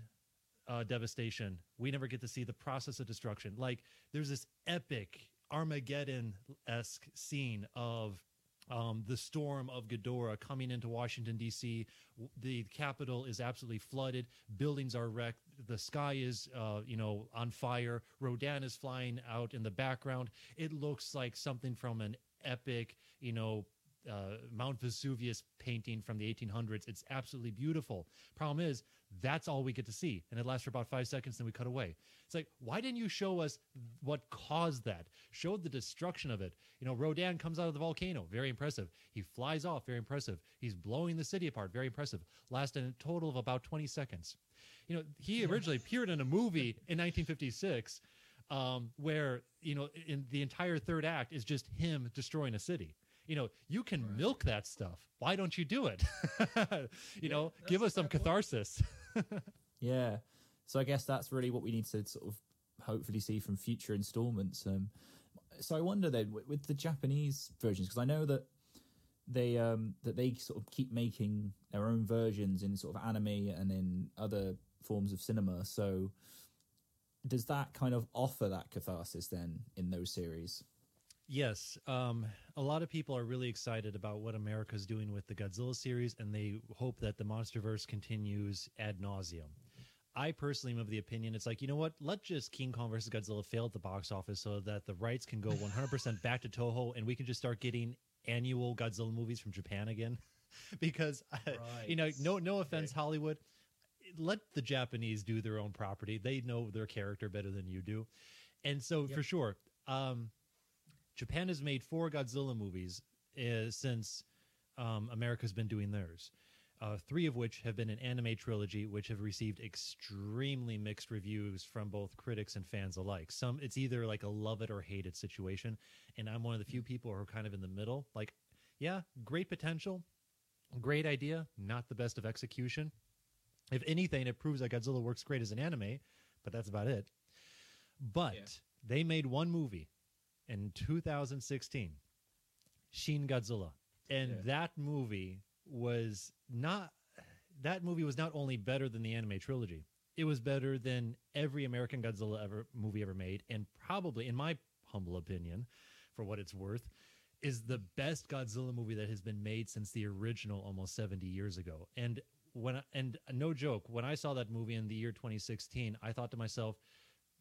uh, devastation. We never get to see the process of destruction. Like there's this epic Armageddon esque scene of um, the storm of Ghidorah coming into Washington D.C. The Capitol is absolutely flooded. Buildings are wrecked. The sky is, uh, you know, on fire. Rodan is flying out in the background. It looks like something from an epic, you know, uh, Mount Vesuvius painting from the 1800s. It's absolutely beautiful. Problem is, that's all we get to see, and it lasts for about five seconds, then we cut away. It's like, why didn't you show us what caused that? Show the destruction of it. You know, Rodan comes out of the volcano, very impressive. He flies off, very impressive. He's blowing the city apart, very impressive. Lasted a total of about 20 seconds. You know, he originally appeared in a movie in 1956 um, where, you know, in the entire third act is just him destroying a city. You know, you can Right. milk that stuff. Why don't you do it? you know, give us some catharsis. Yeah. So I guess that's really what we need to sort of hopefully see from future installments. Um, so I wonder then with, with the Japanese versions because I know that they um, that they sort of keep making their own versions in sort of anime and in other forms of cinema. So does that kind of offer that catharsis then in those series? Yes, um, a lot of people are really excited about what America's doing with the Godzilla series, and they hope that the MonsterVerse continues ad nauseum. I personally am of the opinion it's like you know what? Let just King Kong versus Godzilla fail at the box office so that the rights can go 100% back to Toho, and we can just start getting annual Godzilla movies from Japan again. because you know, no no offense, okay. Hollywood, let the Japanese do their own property. They know their character better than you do, and so yep. for sure, um, Japan has made four Godzilla movies uh, since um, America's been doing theirs. Uh, three of which have been an anime trilogy, which have received extremely mixed reviews from both critics and fans alike. Some it's either like a love it or hate it situation, and I'm one of the few people who are kind of in the middle. Like, yeah, great potential, great idea, not the best of execution. If anything, it proves that Godzilla works great as an anime, but that's about it. But yeah. they made one movie in 2016, Shin Godzilla, and yeah. that movie was not that movie was not only better than the anime trilogy, it was better than every American Godzilla ever movie ever made, and probably, in my humble opinion, for what it's worth, is the best Godzilla movie that has been made since the original almost 70 years ago. And when I, and no joke, when I saw that movie in the year 2016, I thought to myself,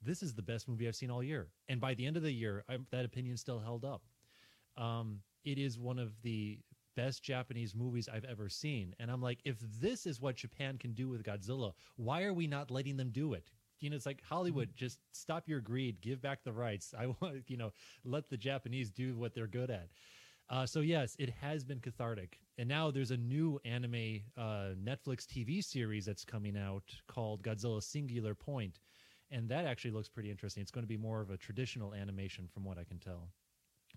this is the best movie I've seen all year. And by the end of the year, I, that opinion still held up. Um, it is one of the best Japanese movies I've ever seen. And I'm like, if this is what Japan can do with Godzilla, why are we not letting them do it? You know, it's like Hollywood, mm-hmm. just stop your greed, give back the rights. I want, you know, let the Japanese do what they're good at. Uh, so yes, it has been cathartic, and now there's a new anime uh, Netflix TV series that's coming out called Godzilla Singular Point, and that actually looks pretty interesting. It's going to be more of a traditional animation, from what I can tell.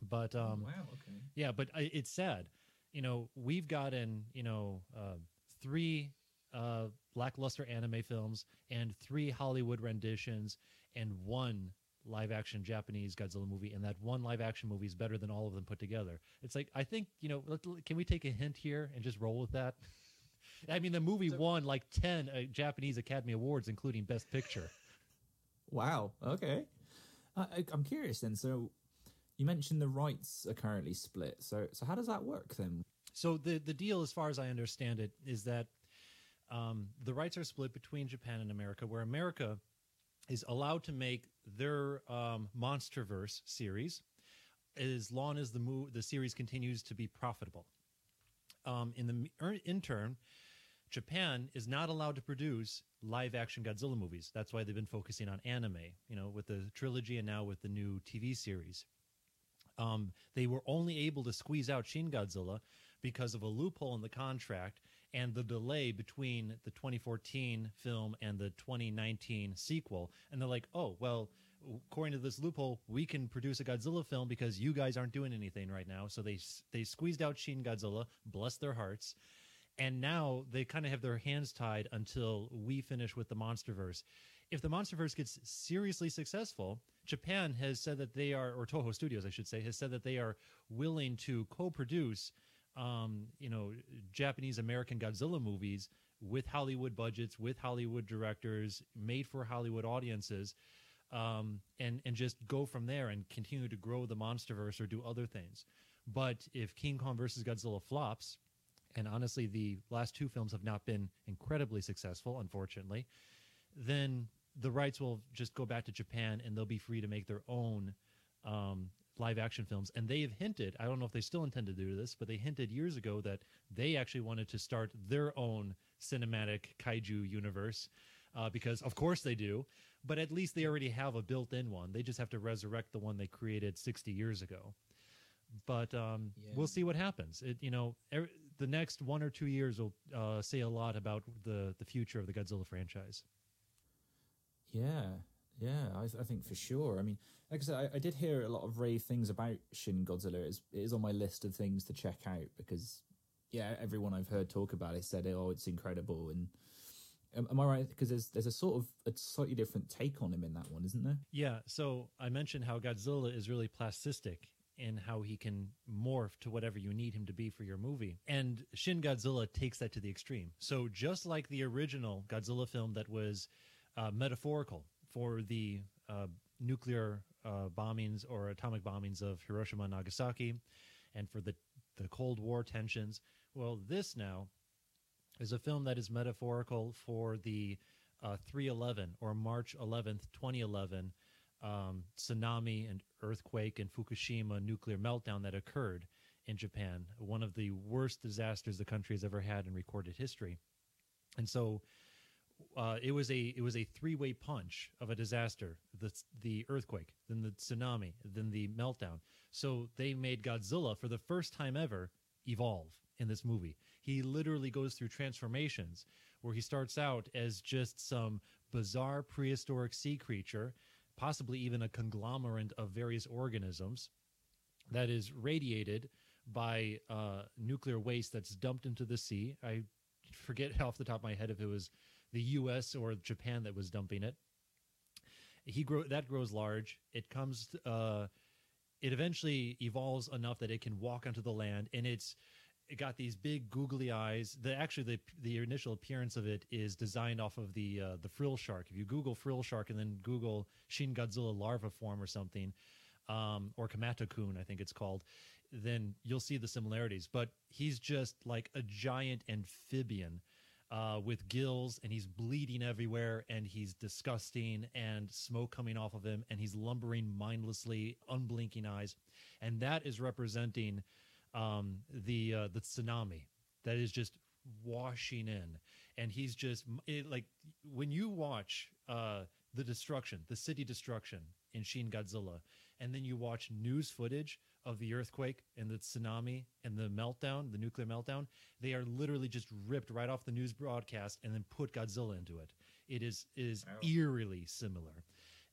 But oh, um, oh, wow, okay, yeah, but it's sad. You know, we've gotten you know uh, three uh, lackluster anime films and three Hollywood renditions and one live action Japanese Godzilla movie, and that one live action movie is better than all of them put together. It's like I think you know. Let, can we take a hint here and just roll with that? I mean, the movie so, won like ten uh, Japanese Academy Awards, including Best Picture. Wow. Okay. Uh, I, I'm curious then. So you mentioned the rights are currently split. So so how does that work then? So the the deal, as far as I understand it, is that um, the rights are split between Japan and America, where America is allowed to make their um, MonsterVerse series as long as the mo- the series continues to be profitable. Um, in the er, in turn, Japan is not allowed to produce live action Godzilla movies. That's why they've been focusing on anime, you know, with the trilogy and now with the new TV series. Um, they were only able to squeeze out Shin Godzilla because of a loophole in the contract and the delay between the 2014 film and the 2019 sequel. And they're like, oh, well, according to this loophole, we can produce a Godzilla film because you guys aren't doing anything right now. So they they squeezed out Shin Godzilla, bless their hearts, and now they kind of have their hands tied until we finish with the MonsterVerse. If the MonsterVerse gets seriously successful, Japan has said that they are, or Toho Studios, I should say, has said that they are willing to co-produce, um, you know, Japanese American Godzilla movies with Hollywood budgets, with Hollywood directors, made for Hollywood audiences, um, and and just go from there and continue to grow the MonsterVerse or do other things. But if King Kong versus Godzilla flops, and honestly, the last two films have not been incredibly successful, unfortunately, then the rights will just go back to Japan and they'll be free to make their own um, live action films. And they have hinted, I don't know if they still intend to do this, but they hinted years ago that they actually wanted to start their own cinematic kaiju universe. Uh, because of course they do, but at least they already have a built-in one. They just have to resurrect the one they created 60 years ago. But um, yeah. we'll see what happens. It, you know, er, the next one or two years will uh, say a lot about the the future of the Godzilla franchise. Yeah, yeah, I, I think for sure. I mean, like I said, I, I, did hear a lot of rave things about Shin Godzilla. It is, it is on my list of things to check out because, yeah, everyone I've heard talk about it said, "Oh, it's incredible." And am, am I right? Because there's there's a sort of a slightly different take on him in that one, isn't there? Yeah. So I mentioned how Godzilla is really plastic and how he can morph to whatever you need him to be for your movie. And Shin Godzilla takes that to the extreme. So just like the original Godzilla film that was uh, metaphorical for the uh, nuclear uh, bombings or atomic bombings of Hiroshima and Nagasaki, and for the the Cold War tensions. Well, this now is a film that is metaphorical for the uh, 311 or March 11th, 2011 um, tsunami and earthquake and Fukushima nuclear meltdown that occurred in Japan, one of the worst disasters the country has ever had in recorded history. And so uh, it was a it was a three way punch of a disaster: the the earthquake, then the tsunami, then the meltdown. So they made Godzilla for the first time ever evolve in this movie. He literally goes through transformations where he starts out as just some bizarre prehistoric sea creature, possibly even a conglomerate of various organisms that is radiated by uh, nuclear waste that's dumped into the sea. I forget off the top of my head if it was the U.S. or Japan that was dumping it. He grow that grows large. It comes. Uh, it eventually evolves enough that it can walk onto the land, and it's it got these big googly eyes. The actually the the initial appearance of it is designed off of the uh, the frill shark. If you Google frill shark and then Google Shin Godzilla larva form or something, um, or Kamata-kun, I think it's called, then you'll see the similarities. But he's just like a giant amphibian uh, with gills, and he's bleeding everywhere, and he's disgusting, and smoke coming off of him, and he's lumbering mindlessly, unblinking eyes, and that is representing um, the uh, the tsunami that is just washing in, and he's just it, like when you watch uh, the destruction, the city destruction in Shin Godzilla, and then you watch news footage of the earthquake and the tsunami and the meltdown, the nuclear meltdown, they are literally just ripped right off the news broadcast and then put Godzilla into it. It is it is oh. eerily similar.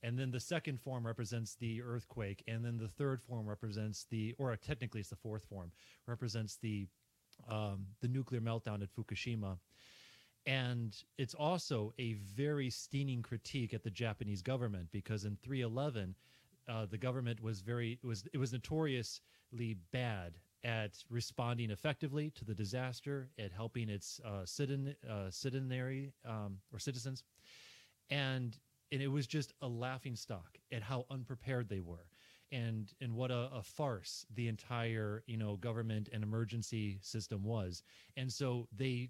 And then the second form represents the earthquake, and then the third form represents the, or technically it's the fourth form, represents the um, the nuclear meltdown at Fukushima. And it's also a very stinging critique at the Japanese government because in 311, uh, the government was very it was it was notoriously bad at responding effectively to the disaster, at helping its uh, citizen uh, um, or citizens, and and it was just a laughing stock at how unprepared they were and and what a, a, farce the entire you know government and emergency system was and so they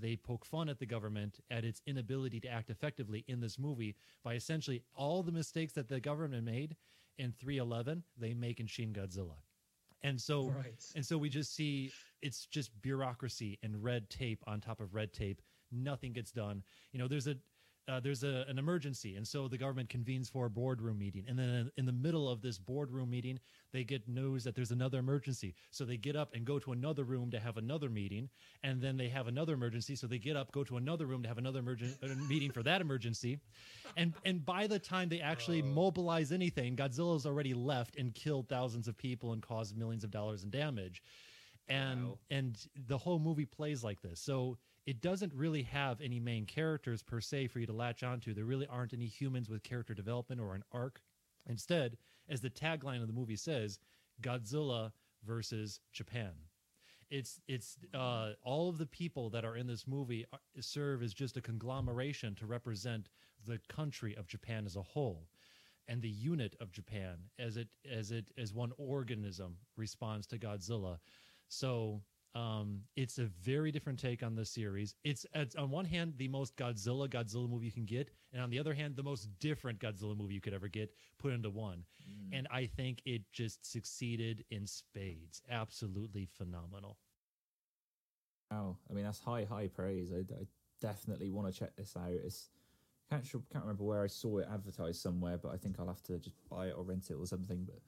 they poke fun at the government at its inability to act effectively in this movie by essentially all the mistakes that the government made in 311 they make in Shin Godzilla. And so right. and so we just see it's just bureaucracy and red tape on top of red tape. Nothing gets done. You know, there's a uh, there's a, an emergency, and so the government convenes for a boardroom meeting. And then in the middle of this boardroom meeting, they get news that there's another emergency. So they get up and go to another room to have another meeting, and then they have another emergency. So they get up, go to another room to have another emergen- uh, meeting for that emergency. And and by the time they actually oh. mobilize anything, Godzilla's already left and killed thousands of people and caused millions of dollars in damage. And wow. and the whole movie plays like this. So it doesn't really have any main characters per se for you to latch onto. There really aren't any humans with character development or an arc. Instead, as the tagline of the movie says, Godzilla versus Japan. It's it's uh, all of the people that are in this movie serve as just a conglomeration to represent the country of Japan as a whole, and the unit of Japan as it as it as one organism responds to Godzilla. So um, it's a very different take on the series. It's, it's on one hand the most Godzilla Godzilla movie you can get, and on the other hand the most different Godzilla movie you could ever get put into one. Mm. And I think it just succeeded in spades. Absolutely phenomenal. Wow, I mean that's high high praise. I, I definitely want to check this out. It's can't sure, can't remember where I saw it advertised somewhere, but I think I'll have to just buy it or rent it or something. But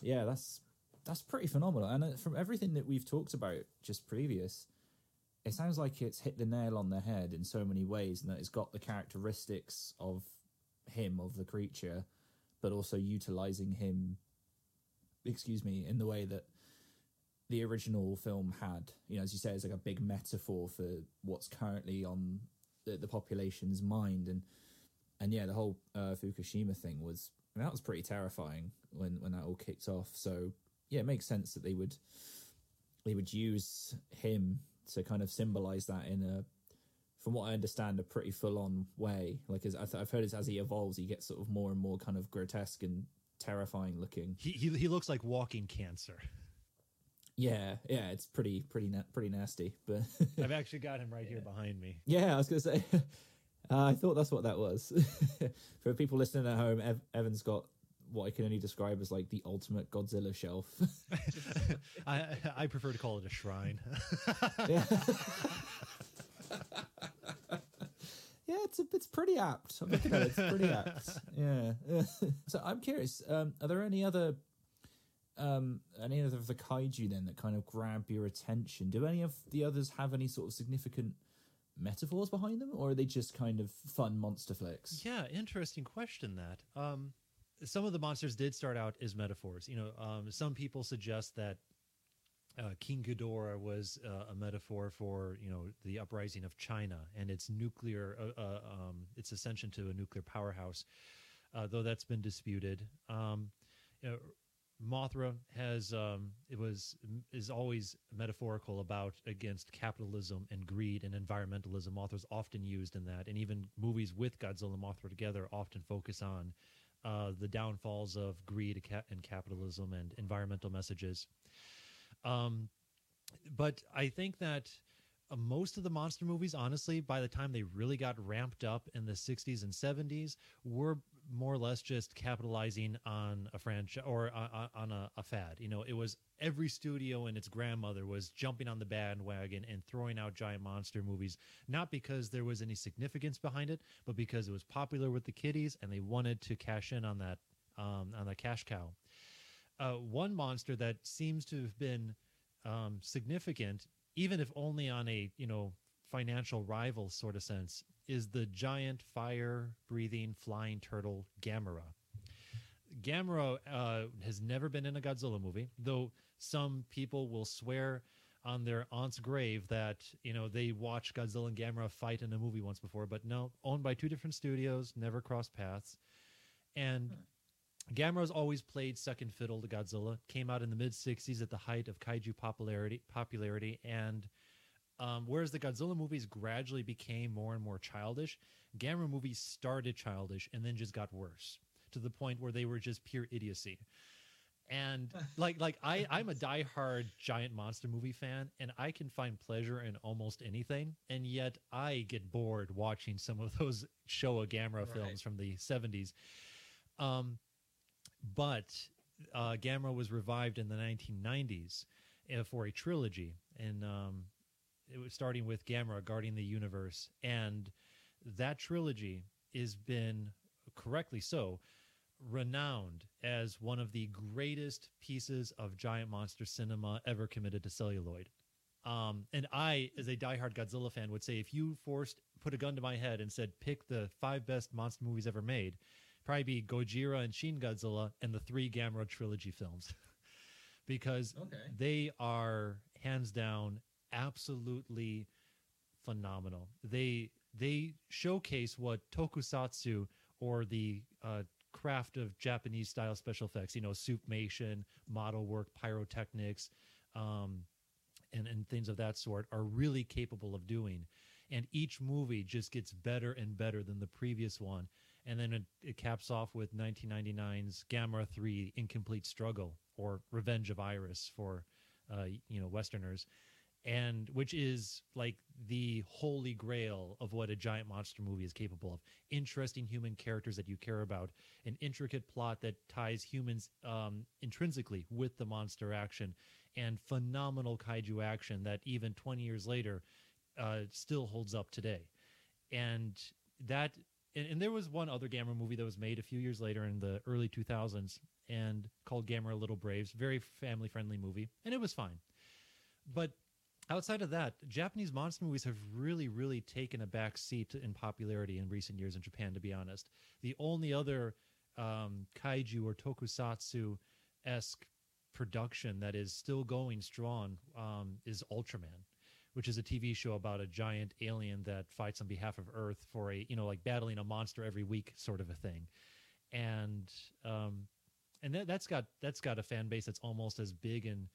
yeah, that's that's pretty phenomenal. And uh, from everything that we've talked about just previous, it sounds like it's hit the nail on the head in so many ways, and that it's got the characteristics of him, of the creature, but also utilizing him, excuse me, in the way that the original film had. You know, as you say, it's like a big metaphor for what's currently on the, the population's mind, and and yeah, the whole uh, Fukushima thing was I mean, that was pretty terrifying when when that all kicked off. So yeah, it makes sense that they would they would use him to kind of symbolize that in a from what I understand, a pretty full on way. Like as I've heard, as he evolves, he gets sort of more and more kind of grotesque and terrifying looking. He he, he looks like walking cancer. Yeah, yeah, it's pretty pretty na- pretty nasty. But I've actually got him right here behind me. yeah, I was gonna say. Uh, I thought that's what that was. For people listening at home, Ev- Evan's got what I can only describe as like the ultimate Godzilla shelf. I I prefer to call it a shrine. yeah. it's a, it's pretty apt. I'm looking at it; it's pretty apt. Yeah. so I'm curious. Um, are there any other um, any other of the kaiju then that kind of grab your attention? Do any of the others have any sort of significant metaphors behind them, or are they just kind of fun monster flicks? yeah, interesting question. That um, some of the monsters did start out as metaphors. You know, um, some people suggest that uh, King Ghidorah was uh, a metaphor for you know the uprising of China and its nuclear, uh, uh, um, its ascension to a nuclear powerhouse. Uh, though that's been disputed. Um, you know, Mothra has um, it was is always metaphorical about against capitalism and greed and environmentalism. Mothra's often used in that, and even movies with Godzilla and Mothra together often focus on uh, the downfalls of greed and capitalism and environmental messages. Um, but I think that uh, most of the monster movies, honestly, by the time they really got ramped up in the 60s and 70s, were more or less just capitalizing on a franchise or on, a, a, fad. You know, it was every studio and its grandmother was jumping on the bandwagon and throwing out giant monster movies, not because there was any significance behind it, but because it was popular with the kiddies and they wanted to cash in on that um, on the cash cow. Uh, one monster that seems to have been um, significant, even if only on a you know financial rival sort of sense, is the giant fire breathing flying turtle Gamera. Gamera uh, has never been in a Godzilla movie, though some people will swear on their aunt's grave that you know they watched Godzilla and Gamera fight in a movie once before, but no, owned by two different studios, never crossed paths. And hmm. Gamera's always played second fiddle to Godzilla. Came out in the mid '60s at the height of kaiju popularity, popularity, and um, whereas the Godzilla movies gradually became more and more childish, Gamera movies started childish and then just got worse to the point where they were just pure idiocy. And like like I I'm a diehard giant monster movie fan, and I can find pleasure in almost anything, and yet I get bored watching some of those Showa Gamera right. films from the 70s. Um, but uh, Gamera was revived in the 1990s uh, for a trilogy, and um, starting with Gamera guarding the universe, and that trilogy has been correctly so renowned as one of the greatest pieces of giant monster cinema ever committed to celluloid. Um, and I, as a diehard Godzilla fan, would say if you forced put a gun to my head and said pick the five best monster movies ever made, probably be Gojira and Shin Godzilla and the three Gamera trilogy films, because okay. they are hands down absolutely phenomenal. They they showcase what tokusatsu or the uh, craft of Japanese style special effects, you know, suitmation, model work, pyrotechnics, um, and and things of that sort are really capable of doing. And each movie just gets better and better than the previous one. And then it, it caps off with 1999's Gamera 3 Incomplete Struggle or Revenge of Iris for uh, you know Westerners and which is like the holy grail of what a giant monster movie is capable of. Interesting human characters that you care about an intricate plot that ties humans um, intrinsically with the monster action and phenomenal kaiju action that even 20 years later uh, still holds up today. And that and, and, there was one other Gamera movie that was made a few years later in the early 2000s and called Gamera Little Braves. Very family friendly movie and it was fine. But outside of that, Japanese monster movies have really, really taken a back seat in popularity in recent years in Japan. To be honest, the only other um, kaiju or tokusatsu esque production that is still going strong um, is Ultraman, which is a TV show about a giant alien that fights on behalf of Earth for a you know like battling a monster every week sort of a thing, and um, and that, that's got that's got a fan base that's almost as big and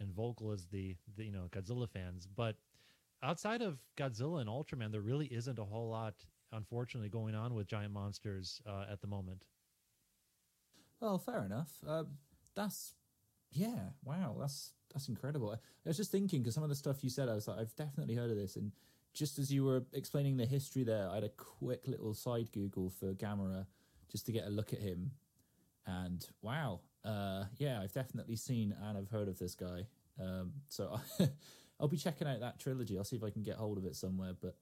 and vocal as the, the you know Godzilla fans, but outside of Godzilla and Ultraman, there really isn't a whole lot, unfortunately, going on with giant monsters uh, at the moment. Well, fair enough. Uh, that's yeah. Wow, that's that's incredible. I was just thinking because some of the stuff you said, I was like, I've definitely heard of this. And just as you were explaining the history there, I had a quick little side Google for Gamera just to get a look at him. And wow, uh, yeah, I've definitely seen and I've heard of this guy. Um, so I'll be checking out that trilogy. I'll see if I can get hold of it somewhere. But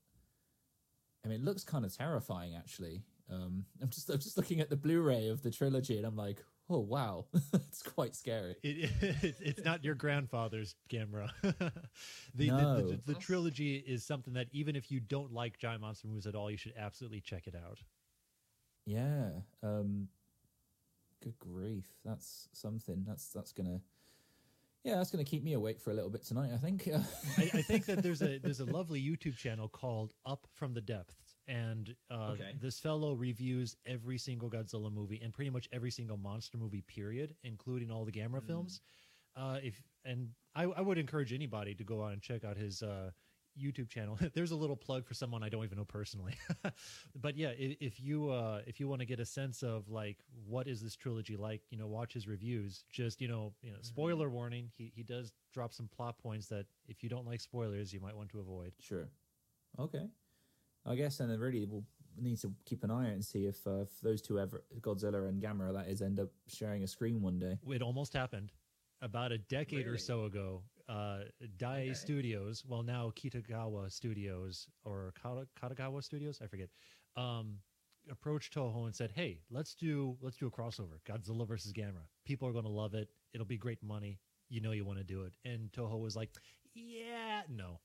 I mean, it looks kind of terrifying, actually. Um, I'm just I'm just looking at the Blu-ray of the trilogy, and I'm like, oh wow, it's quite scary. It, it, it's not your grandfather's Gamera. the, No. the, the, the trilogy is something that even if you don't like giant monster movies at all, you should absolutely check it out. Yeah. Um, good grief, that's something. That's that's gonna. Yeah, that's gonna keep me awake for a little bit tonight. I think. I, I think that there's a there's a lovely YouTube channel called Up from the Depths, and uh, Okay. this fellow reviews every single Godzilla movie and pretty much every single monster movie, period, including all the Gamera films. Uh, if and I, I would encourage anybody to go out and check out his uh, YouTube channel. There's a little plug for someone I don't even know personally, but yeah, if, you uh, if you want to get a sense of like what is this trilogy like, you know, watch his reviews. Just you know, you know, spoiler warning. He he does drop some plot points that if you don't like spoilers, you might want to avoid. Sure. Okay. I guess then really we'll need to keep an eye out and see if, uh, if those two ever Godzilla and Gamera that is end up sharing a screen one day. It almost happened about a decade or so ago. Uh, Dai Okay. Studios, well now Kitagawa Studios or Kata- Katagawa Studios, I forget, um, approached Toho and said, "Hey, let's do let's do a crossover, Godzilla versus Gamera. People are going to love it. It'll be great money. You know you want to do it." And Toho was like, "Yeah, no."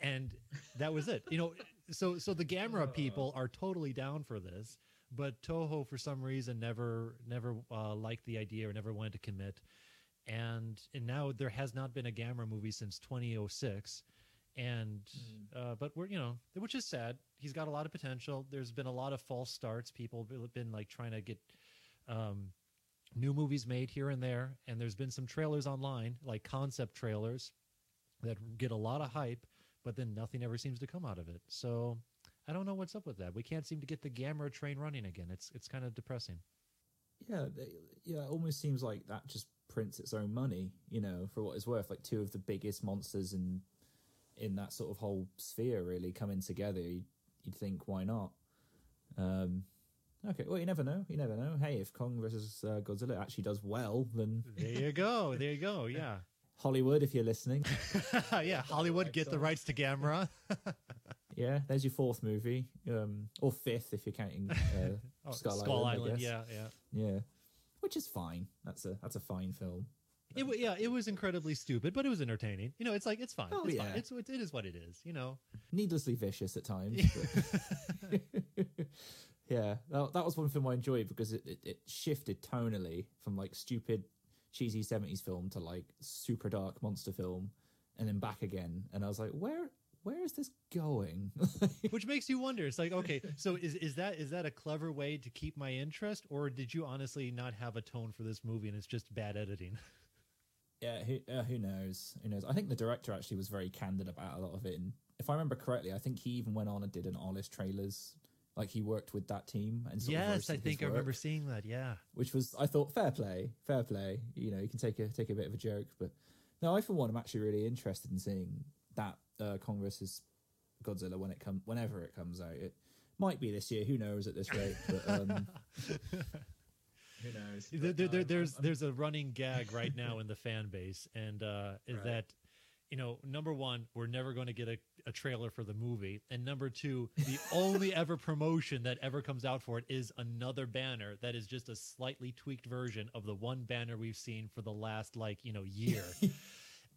And that was it. You know, so so the Gamera people are totally down for this, but Toho for some reason never never uh, liked the idea or never wanted to commit. And and now there has not been a Gamera movie since 2006. And uh, but we're you know which is sad. He's got a lot of potential. There's been a lot of false starts. People have been like trying to get um, new movies made here and there, and there's been some trailers online, like concept trailers, that get a lot of hype, but then nothing ever seems to come out of it. So I don't know what's up with that. We can't seem to get the Gamera train running again. It's it's kind of depressing. Yeah, yeah. It almost seems like that just prints its own money. You know, for what it's worth, like two of the biggest monsters in in that sort of whole sphere really coming together. You'd, you'd think, why not? Um, okay, well, you never know. You never know. Hey, if Kong versus uh, Godzilla actually does well, then There you go. There you go. Yeah. Hollywood, if you're listening, yeah, Hollywood get the rights to Gamera. yeah, there's your fourth movie, um, or fifth if you're counting uh, Oh, Skull, Island. I guess. yeah, yeah. yeah, which is fine. That's a that's a fine film. It, yeah, it was incredibly stupid, but it was entertaining. You know, it's like it's fine. Oh, it's yeah. fine. It's it is what it is. You know. needlessly vicious at times. but- yeah, that, that was one film I enjoyed because it, it, it shifted tonally from like stupid, cheesy 70s film to like super dark monster film and then back again. And I was like, where where is this going? Which makes you wonder. It's like, okay, so is is that is that a clever way to keep my interest, or did you honestly not have a tone for this movie and it's just bad editing? yeah, who, uh, who knows? Who knows? I think the director actually was very candid about a lot of it. And if I remember correctly, I think he even went on and did an Honest trailers. Like he worked with that team and yes, I think I remember seeing that. Yeah. which was I thought fair play, fair play. You know, you can take a take a bit of a joke, but no, I for one am actually really interested in seeing that uh, Kong versus Godzilla when it come whenever it comes out. It might be this year, who knows at this rate. But um, Who knows? There, there, there- um, there's I'm- there's a running gag right now in the fan base, and uh, is Right. that you know number one, we're never going to get a, a trailer for the movie, and number two, the only ever promotion that ever comes out for it is another banner that is just a slightly tweaked version of the one banner we've seen for the last like you know year.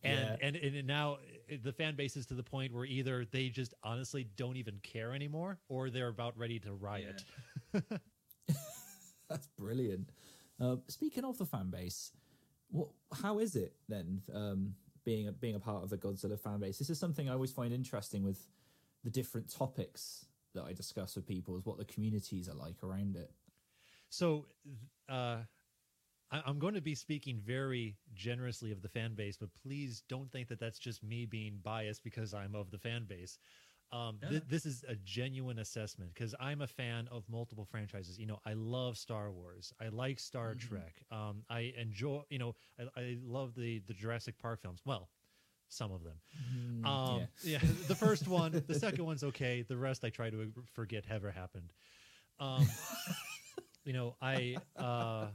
And, Yeah. and and now uh, the fan base is to the point where either they just honestly don't even care anymore, or they're about ready to riot. that's brilliant. Uh, speaking of the fan base, what how is it then um, being a, being a part of the Godzilla fan base? This is something I always find interesting with the different topics that I discuss with people is what the communities are like around it. So, uh, I, I'm going to be speaking very generously of the fan base, but please don't think that that's just me being biased because I'm of the fan base. Um, thi- this is a genuine assessment because I'm a fan of multiple franchises. You know, I love Star Wars. I like Star Mhm. Trek. Um, I enjoy. You know, I, I love the the Jurassic Park films. Well, some of them. Mm, Um, yeah. yeah. the first one, the second one's okay. The rest I try to forget ever happened. Um, you know, I, uh,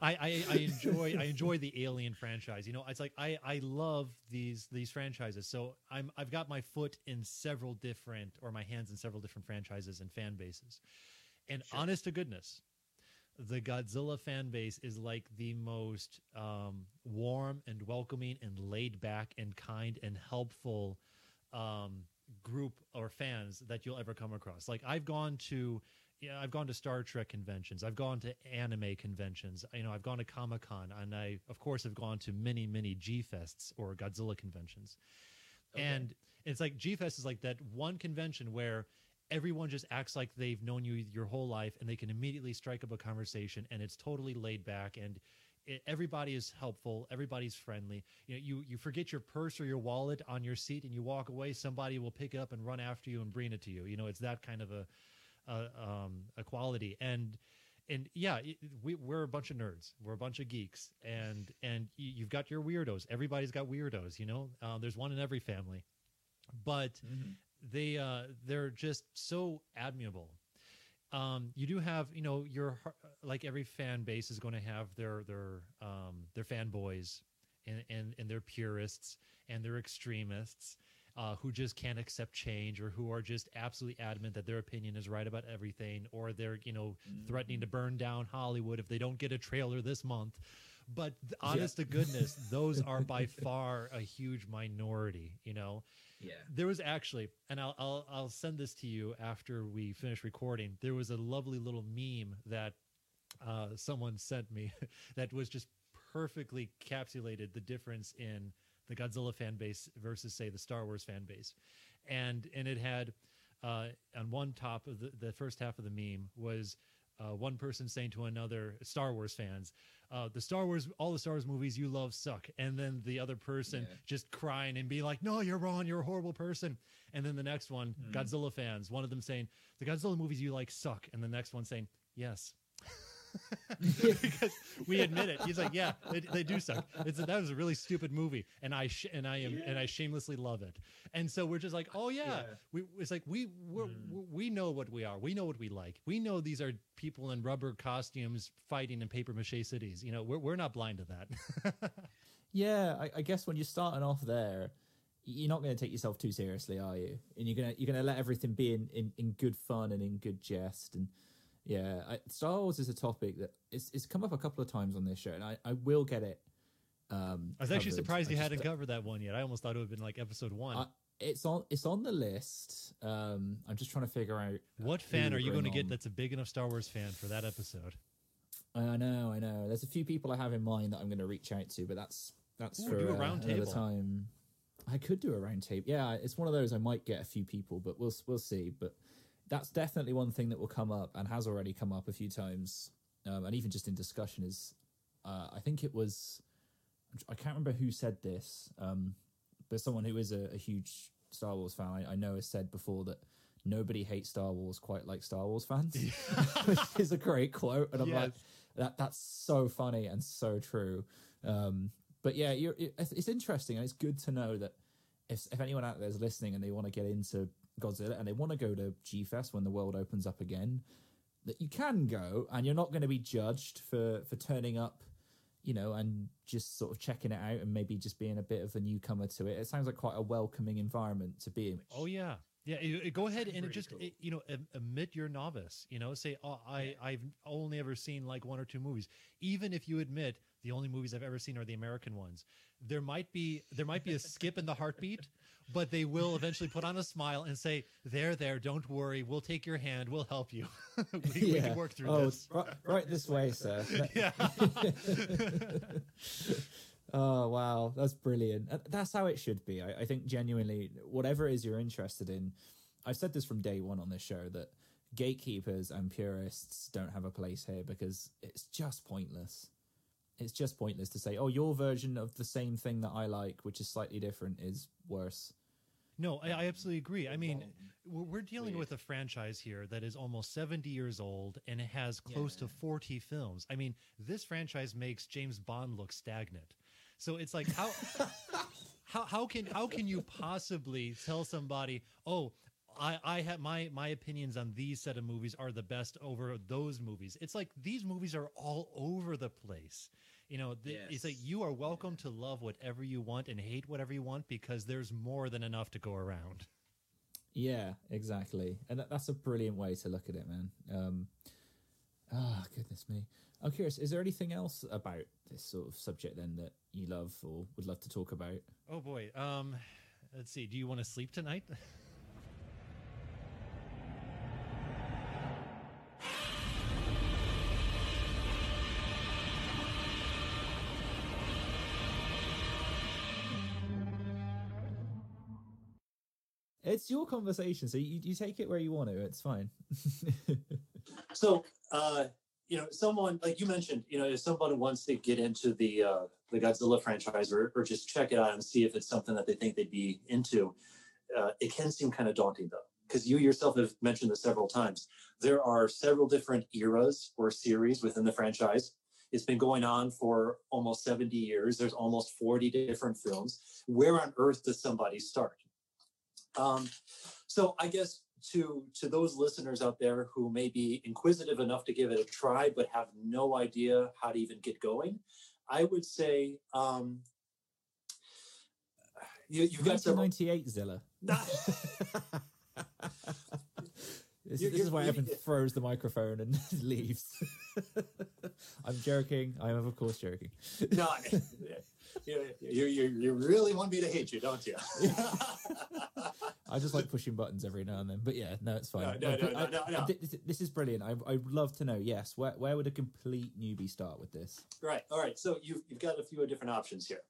I, I, I enjoy, I enjoy the Alien franchise. You know, it's like I, I love these these franchises. So I'm, I've got my foot in several different, or my hands in several different franchises and fan bases. And Sure. honest to goodness, the Godzilla fan base is like the most um, warm and welcoming and laid back and kind and helpful um, group or fans that you'll ever come across. Like I've gone to, yeah, I've gone to Star Trek conventions. I've gone to anime conventions. You know, I've gone to Comic Con, and I, of course, have gone to many, many G Fests or Godzilla conventions. Okay. And it's like G Fest is like that one convention where everyone just acts like they've known you your whole life and they can immediately strike up a conversation and it's totally laid back and it, everybody is helpful everybody's friendly you know you you forget your purse or your wallet on your seat and you walk away somebody will pick it up and run after you and bring it to you you know it's that kind of a a, um, a quality and and yeah we, we're a bunch of nerds. We're a bunch of geeks. And and you- you've got your weirdos. Everybody's got weirdos you know? Uh, there's one in every family. But Mhm. they uh they're just so admirable. Um you do have you know your like every fan base is going to have their their um their fanboys and and and their purists and their extremists uh, who just can't accept change or who are just absolutely adamant that their opinion is right about everything or they're you know threatening to burn down hollywood if they don't get a trailer this month but honest to goodness those are by far a huge minority you know Yeah. there was actually, and I'll, I'll I'll send this to you after we finish recording. There was a lovely little meme that uh, someone sent me that was just perfectly encapsulated the difference in the Godzilla fan base versus say the Star Wars fan base, and and it had uh, on one top of the the first half of the meme was. Uh, one person saying to another Star Wars fans, uh, "The Star Wars, all the Star Wars movies you love suck," and then the other person Yeah. just crying and being like, "No, you're wrong. You're a horrible person." And then the next one, Hmm. Godzilla fans, one of them saying, "The Godzilla movies you like suck," and the next one saying, "Yes." because we admit it. He's like, "Yeah, they, they do suck." It's that was a really stupid movie, and I sh- and I am and I shamelessly love it. And so we're just like, "Oh yeah, Yeah. we it's like we we're, Mm. we know what we are. We know what we like. We know these are people in rubber costumes fighting in paper mache cities. You know, we're we're not blind to that." Yeah, I, I guess when you're starting off there, you're not going to take yourself too seriously, are you? And you're gonna you're gonna let everything be in, in, in good fun and in good jest. And yeah, I, Star Wars is a topic that it's, it's come up a couple of times on this show, and I, I will get it. Um, I was actually surprised you hadn't covered that one yet. I almost thought it would have been like episode one. I- It's on it's on the list. Um, I'm just trying to figure out what fan are you going to get that's a big enough Star Wars fan for that episode? I know, I know. There's a few people I have in mind that I'm going to reach out to, but that's that's Ooh, for do a uh, round another time. I could do a round table. Yeah, it's one of those. I might get a few people, but we'll we'll see. But that's definitely one thing that will come up and has already come up a few times, um, and even just in discussion is. Uh, I think it was. I can't remember who said this, um, but someone who is a, a huge Star Wars fan I, I know has said before that nobody hates Star Wars quite like Star Wars fans, which is a great quote. And I'm like, that that's so funny and so true. Um, but yeah, you're, it's interesting and it's good to know that if if anyone out there is listening and they want to get into Godzilla and they want to go to G Fest when the world opens up again, that you can go and you're not going to be judged for for turning up, you know, and just sort of checking it out and maybe just being a bit of a newcomer to it. It sounds like quite a welcoming environment to be in. Oh yeah, yeah. you- you go ahead and it just cool. it- you know admit you're novice. You know, say oh I I've only ever seen like one or two movies. Even if you admit the only movies I've ever seen are the American ones, there might be there might be a skip in the heartbeat, but they will eventually put on a smile and say there there don't worry we'll take your hand we'll help you we, we can work through oh, this. Right, right this way, sir. Yeah. Oh wow, that's brilliant. That's how it should be. I, I think genuinely, whatever it is you're interested in, I've said this from day one on this show that gatekeepers and purists don't have a place here because it's just pointless. It's just pointless to say, "Oh, your version of the same thing that I like, which is slightly different, is worse." No, I, I absolutely agree. I mean, we're, dealing with a franchise here that is almost 70 years old and it has close to 40 films. I mean, this franchise makes James Bond look stagnant. So it's like how how how can how can you possibly tell somebody, "Oh, I, I have my my opinions on these set of movies are the best over those movies. It's like these movies are all over the place. You know, th- it's like you are welcome to love whatever you want and hate whatever you want because there's more than enough to go around. Yeah, exactly, and that, that's a brilliant way to look at it, man. Um, ah, goodness me. I'm curious. Is there anything else about this sort of subject then that you love or would love to talk about? Oh boy. Um, let's see. Do you want to sleep tonight? It's your conversation, so you, you take it where you want to. It's fine. So, uh, you know, someone like you mentioned, you know, if someone wants to get into the uh, the Godzilla franchise or, or just check it out and see if it's something that they think they'd be into, uh, it can seem kind of daunting though, because you yourself have mentioned this several times. There are several different eras or series within the franchise. It's been going on for almost 70 years. There's almost 40 different films. Where on earth does somebody start? Um, so I guess to to those listeners out there who may be inquisitive enough to give it a try but have no idea how to even get going, I would say um, you, you've got several. 1998 Zilla. This, You're- this is you're- why you're- Evan throws the microphone and leaves. I'm joking. I am, of course, joking. No, you, you, you, really want me to hate you, don't you? I just like pushing buttons every now and then. But yeah, no, it's fine. No, no, no, I- no, no, no. thi- This, this is brilliant. I, I would love to know, yes, where, where would a complete newbie start with this? Right. All right. So you've, you've got a few different options here.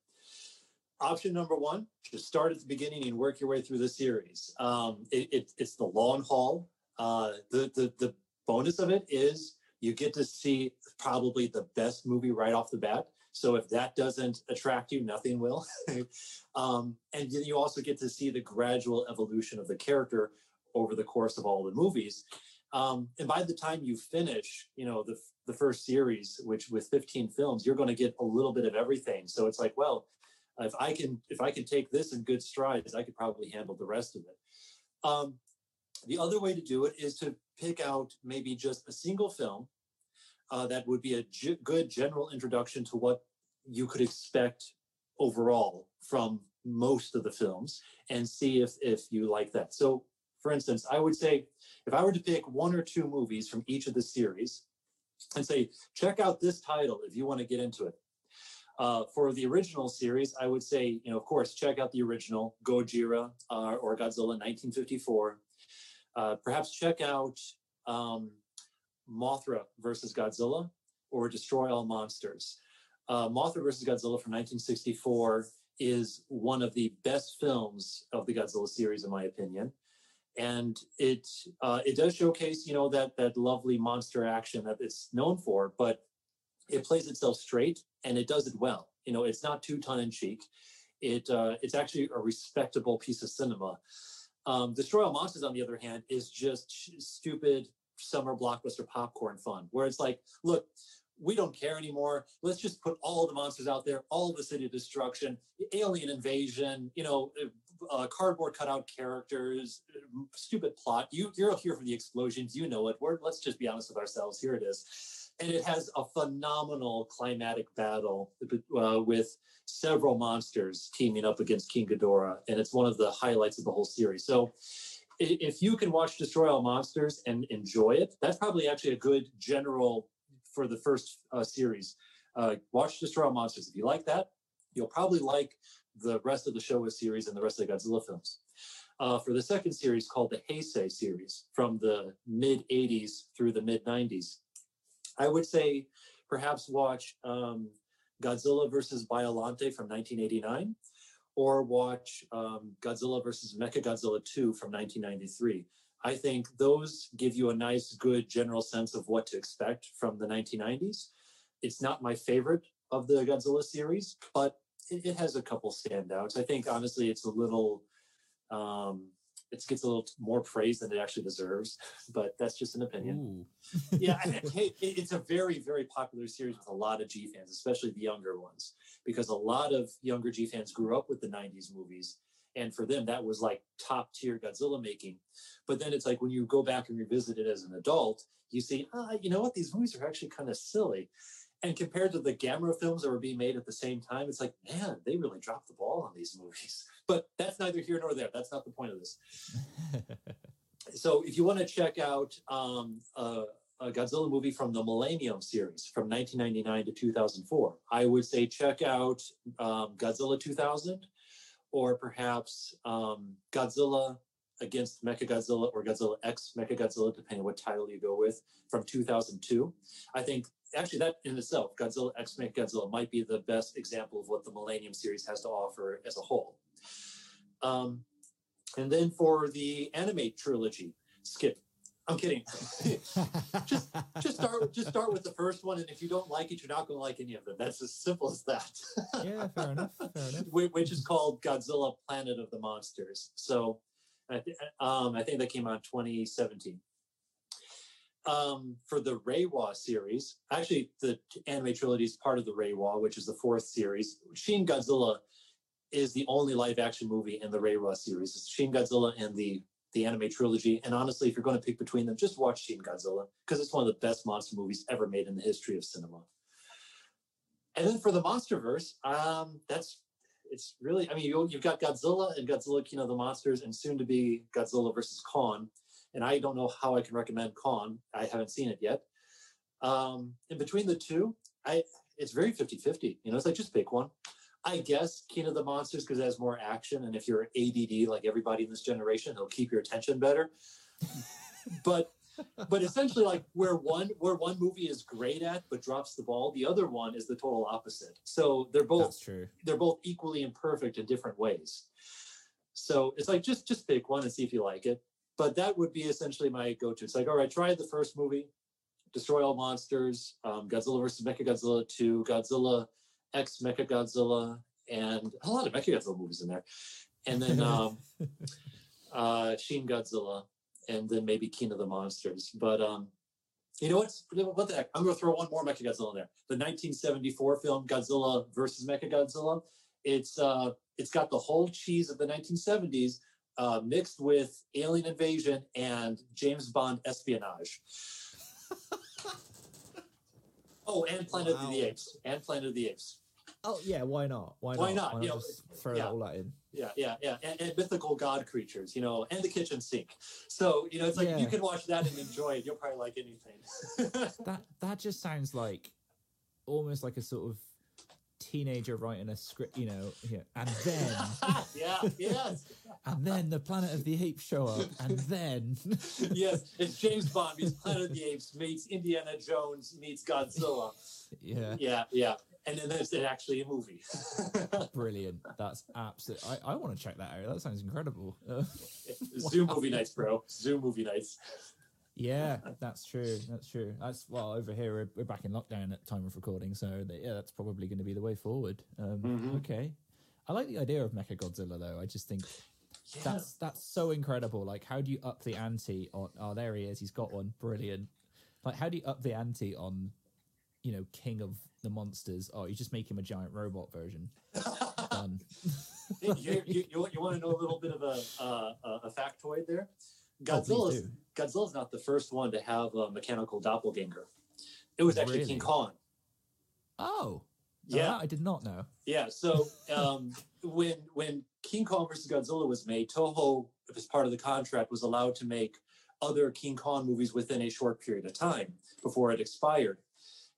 Option number one, just start at the beginning and work your way through the series. Um, it, it, it's the long haul. Uh, the, the, the bonus of it is you get to see probably the best movie right off the bat. So if that doesn't attract you, nothing will. um, and then you also get to see the gradual evolution of the character over the course of all the movies. Um, and by the time you finish, you know, the, the first series, which with 15 films, you're going to get a little bit of everything. So it's like, well, if I can, if I can take this in good strides, I could probably handle the rest of it. Um, the other way to do it is to pick out maybe just a single film uh, that would be a g- good general introduction to what you could expect overall from most of the films and see if if you like that. So, for instance, I would say if I were to pick one or two movies from each of the series and say, check out this title if you want to get into it. Uh, for the original series, I would say, you know, of course, check out the original Gojira uh, or Godzilla 1954. Uh, perhaps check out um, Mothra versus Godzilla or Destroy All Monsters. Uh, Mothra versus Godzilla from 1964 is one of the best films of the Godzilla series, in my opinion. And it uh, it does showcase you know that that lovely monster action that it's known for but it plays itself straight and it does it well. You know it's not too tongue-in-cheek. It uh, it's actually a respectable piece of cinema. Um, destroy all monsters on the other hand is just stupid summer blockbuster popcorn fun where it's like look we don't care anymore. Let's just put all the monsters out there, all the city destruction, alien invasion, you know, uh, cardboard cutout characters, stupid plot. You you're here for the explosions. You know it. We're let's just be honest with ourselves. Here it is, and it has a phenomenal climatic battle uh, with several monsters teaming up against King Ghidorah, and it's one of the highlights of the whole series. So. If you can watch Destroy All Monsters and enjoy it, that's probably actually a good general for the first uh, series. Uh, watch Destroy All Monsters. If you like that, you'll probably like the rest of the Showa series and the rest of the Godzilla films. Uh, for the second series called the Heisei series from the mid 80s through the mid 90s, I would say perhaps watch um, Godzilla versus Biolante from 1989 or watch um, Godzilla versus Mechagodzilla 2 from 1993. I think those give you a nice, good general sense of what to expect from the 1990s. It's not my favorite of the Godzilla series, but it, it has a couple standouts. I think honestly, it's a little, um, it gets a little more praise than it actually deserves, but that's just an opinion. Yeah, hey, it- it's a very, very popular series with a lot of G fans, especially the younger ones, because a lot of younger G fans grew up with the 90s movies. And for them, that was like top tier Godzilla making. But then it's like when you go back and revisit it as an adult, you see, ah, you know what? These movies are actually kind of silly. And compared to the Gamera films that were being made at the same time, it's like, man, they really dropped the ball on these movies. But that's neither here nor there. That's not the point of this so if you want to check out um, a, a Godzilla movie from the Millennium series from 1999 to 2004, I would say check out um, Godzilla 2000 or perhaps um, Godzilla against Mechagodzilla or Godzilla X Mechagodzilla, depending on what title you go with, from 2002. I think actually that in itself, Godzilla X Mechagodzilla might be the best example of what the Millennium series has to offer as a whole. Um, and then for the anime trilogy, skip. I'm kidding. just just start just start with the first one, and if you don't like it, you're not going to like any of them. That's as simple as that. yeah, fair enough. Fair enough. Which is called Godzilla: Planet of the Monsters. So, I, th- um, I think that came out in 2017. Um, for the Reiwa series, actually, the anime trilogy is part of the Reiwa, which is the fourth series. Shin Godzilla is the only live action movie in the Reiwa series. It's Shin Godzilla and the the anime trilogy. And honestly, if you're going to pick between them, just watch Shin Godzilla because it's one of the best monster movies ever made in the history of cinema. And then for the MonsterVerse, um, that's it's really. I mean, you, you've got Godzilla and Godzilla King of the Monsters, and soon to be Godzilla versus Kong. And I don't know how I can recommend Kong. I haven't seen it yet. Um, in between the two, I it's very 50-50. You know, it's like just pick one. I guess King of the Monsters because it has more action, and if you're ADD like everybody in this generation, it'll keep your attention better. but but essentially, like where one where one movie is great at but drops the ball, the other one is the total opposite. So they're both they're both equally imperfect in different ways. So it's like just just pick one and see if you like it. But that would be essentially my go-to. It's like, all right, try the first movie, Destroy All Monsters, um, Godzilla versus Mechagodzilla 2, Godzilla X Mechagodzilla, and a lot of Mechagodzilla movies in there. And then um, uh, Shin Godzilla, and then maybe King of the Monsters. But um, you know what? What the heck? I'm going to throw one more Mechagodzilla in there. The 1974 film Godzilla versus Mechagodzilla. It's uh, it's got the whole cheese of the 1970s uh, mixed with alien invasion and James Bond espionage. oh, and Planet of the Apes. And Planet of the Apes. Oh yeah, why not? Why, Why not? not? You know, just throw yeah. all that in? Yeah, yeah, yeah. And, and mythical god creatures, you know, and the kitchen sink. So, you know, it's like Yeah. you can watch that and enjoy it. You'll probably like anything. That that just sounds like almost like a sort of teenager writing a script, you know. Yeah, and then yeah, yes. and then the Planet of the Apes show up, and then yes, it's James Bond meets Planet of the Apes meets Indiana Jones meets Godzilla. yeah, Yeah, yeah. And then there's actually a movie. brilliant. That's absolute. I, I want to check that out. That sounds incredible. Zoom movie nights, bro. Zoom movie nights. yeah, that's true. That's true. That's well over here. We're, we're back in lockdown at time of recording, so that, yeah, that's probably going to be the way forward. Um, Mhm. Okay, I like the idea of Mecha Godzilla though. I just think Yeah. that's that's so incredible. Like, how do you up the ante on? Oh, there he is. He's got one. Brilliant. Like, how do you up the ante on? You know, King of the Monsters. Oh, you just make him a giant robot version. Done. you, you, you, you want to know a little bit of a, uh, a, factoid there? Oh, Godzilla's, do. Godzilla's not the first one to have a mechanical doppelganger. It was actually Really? King Kong. Oh, Yeah. that I did not know. Yeah. So um, when when King Kong versus Godzilla was made, Toho, as part of the contract, was allowed to make other King Kong movies within a short period of time before it expired.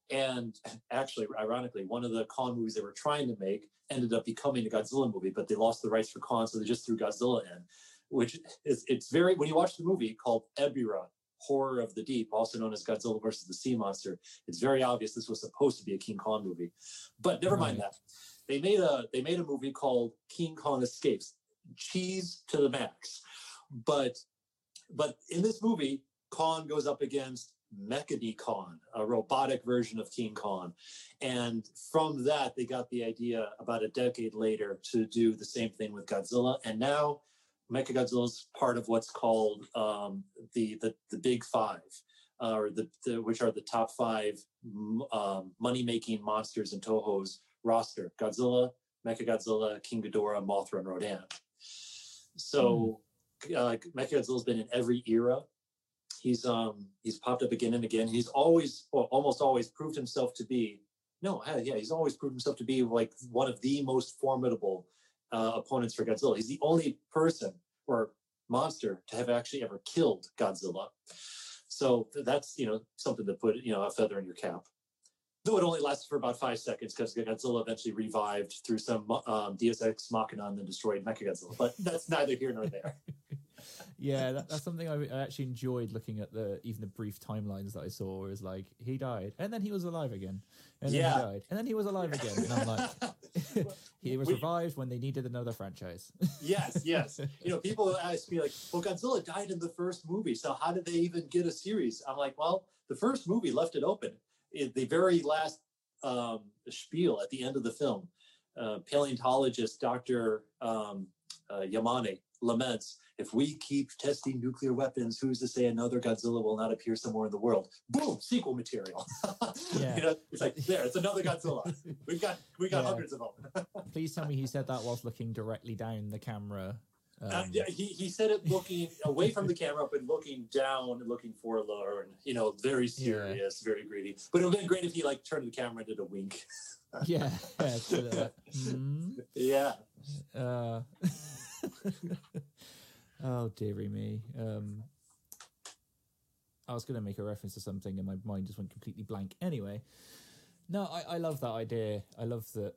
And actually, ironically, one of the Kong movies they were trying to make ended up becoming a Godzilla movie, but they lost the rights for Kong, so they just threw Godzilla in. Which is it's very when you watch the movie called Ebirah, Horror of the Deep, also known as Godzilla versus the Sea Monster, it's very obvious this was supposed to be a King Kong movie. But never mind that they made a they made a movie called King Kong Escapes, cheese to the max. But but in this movie, Kong goes up against Mechani-Kong, a robotic version of King Kong. And from that, they got the idea about a decade later to do the same thing with Godzilla. And now Mechagodzilla is part of what's called um, the, the the Big Five, uh, or the, the which are the top five um, money making monsters in Toho's roster: Godzilla, Mechagodzilla, King Ghidorah, Mothra, and Rodan. So mm. uh, Mechagodzilla's been in every era. He's um he's popped up again and again. He's always, well, almost always proved himself to be. No, yeah, he's always proved himself to be like one of the most formidable uh, opponents for Godzilla. He's the only person or monster to have actually ever killed Godzilla. So that's you know something to put you know a feather in your cap. Though it only lasted for about five seconds because Godzilla eventually revived through some um, Deus Machina and then destroyed Mechagodzilla. But that's neither here nor there. yeah, that, that's something I, I, actually enjoyed looking at the even the brief timelines that I saw. Was like he died and then he was alive again, and then yeah. he died and then he was alive again, and I'm like, he was revived when they needed another franchise. yes, yes. You know, people ask me like, "Well, Godzilla died in the first movie, so how did they even get a series?" I'm like, "Well, the first movie left it open. In the very last um, spiel at the end of the film, uh, paleontologist Dr. Um, uh, Yamane laments if we keep testing nuclear weapons, who's to say another Godzilla will not appear somewhere in the world? Boom, sequel material. yeah. you know, it's like there, it's another Godzilla. We've got we got yeah. hundreds of them. Please tell me he said that whilst looking directly down the camera. Um, uh, yeah, he, he said it looking away from the camera, but looking down and looking for lower, and you know, very serious, yeah. very greedy. But it would have been great if he like turned the camera and did a wink. yeah, yeah. mm yeah. Uh, Oh dearie me. Um, I was going to make a reference to something, and my mind just went completely blank. Anyway, no, I, I love that idea. I love that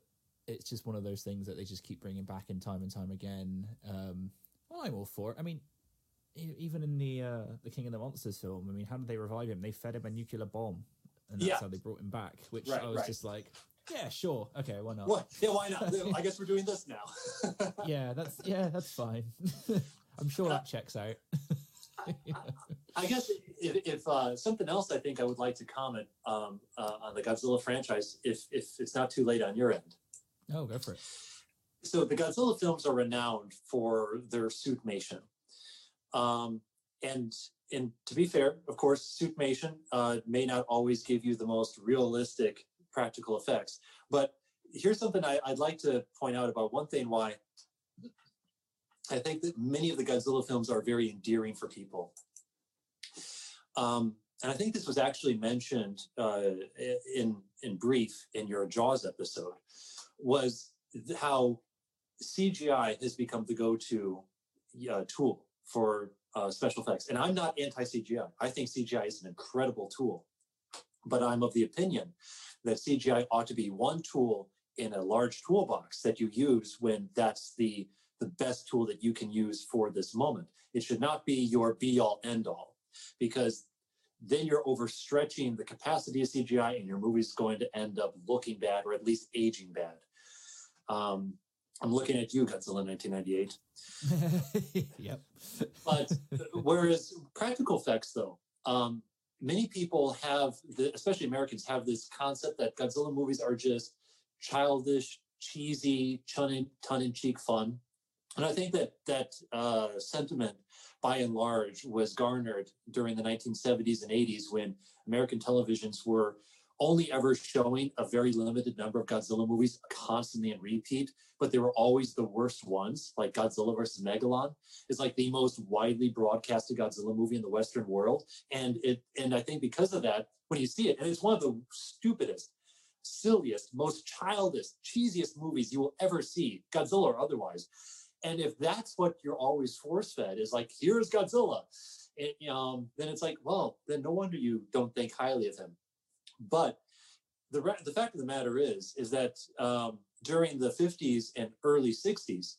it's just one of those things that they just keep bringing back in time and time again. Um, well, I'm all for it. I mean, even in the uh, the King of the Monsters film, I mean, how did they revive him? They fed him a nuclear bomb, and that's yeah. how they brought him back. Which right, I was right. just like, yeah, sure, okay, why not? What? Yeah, why not? I guess we're doing this now. yeah, that's yeah, that's fine. I'm sure that checks out. I guess if, if uh, something else, I think I would like to comment um, uh, on the Godzilla franchise, if if it's not too late on your end. Oh, go for it. So the Godzilla films are renowned for their suitmation, um, and and to be fair, of course, suitmation uh, may not always give you the most realistic practical effects. But here's something I, I'd like to point out about one thing why I think that many of the Godzilla films are very endearing for people. Um, and I think this was actually mentioned uh, in in brief in your Jaws episode, was how CGI has become the go-to uh, tool for uh, special effects. And I'm not anti-CGI. I think CGI is an incredible tool, but I'm of the opinion that CGI ought to be one tool in a large toolbox that you use when that's the the best tool that you can use for this moment. It should not be your be all end all because then you're overstretching the capacity of CGI and your movie's going to end up looking bad or at least aging bad. Um, I'm looking at you, Godzilla 1998. yep. but whereas practical effects, though, um, many people have, the, especially Americans, have this concept that Godzilla movies are just childish, cheesy, tongue-in-cheek fun. And I think that that uh, sentiment, by and large, was garnered during the 1970s and 80s when American televisions were only ever showing a very limited number of Godzilla movies constantly in repeat, but they were always the worst ones, like Godzilla versus Megalon is like the most widely broadcasted Godzilla movie in the Western world. And it and I think because of that, when you see it, and it's one of the stupidest, silliest, most childish, cheesiest movies you will ever see, Godzilla or otherwise and if that's what you're always force fed is like, here's Godzilla, it, um, then it's like, well, then no wonder you don't think highly of him. But the re- the fact of the matter is, is that um, during the 50s and early 60s,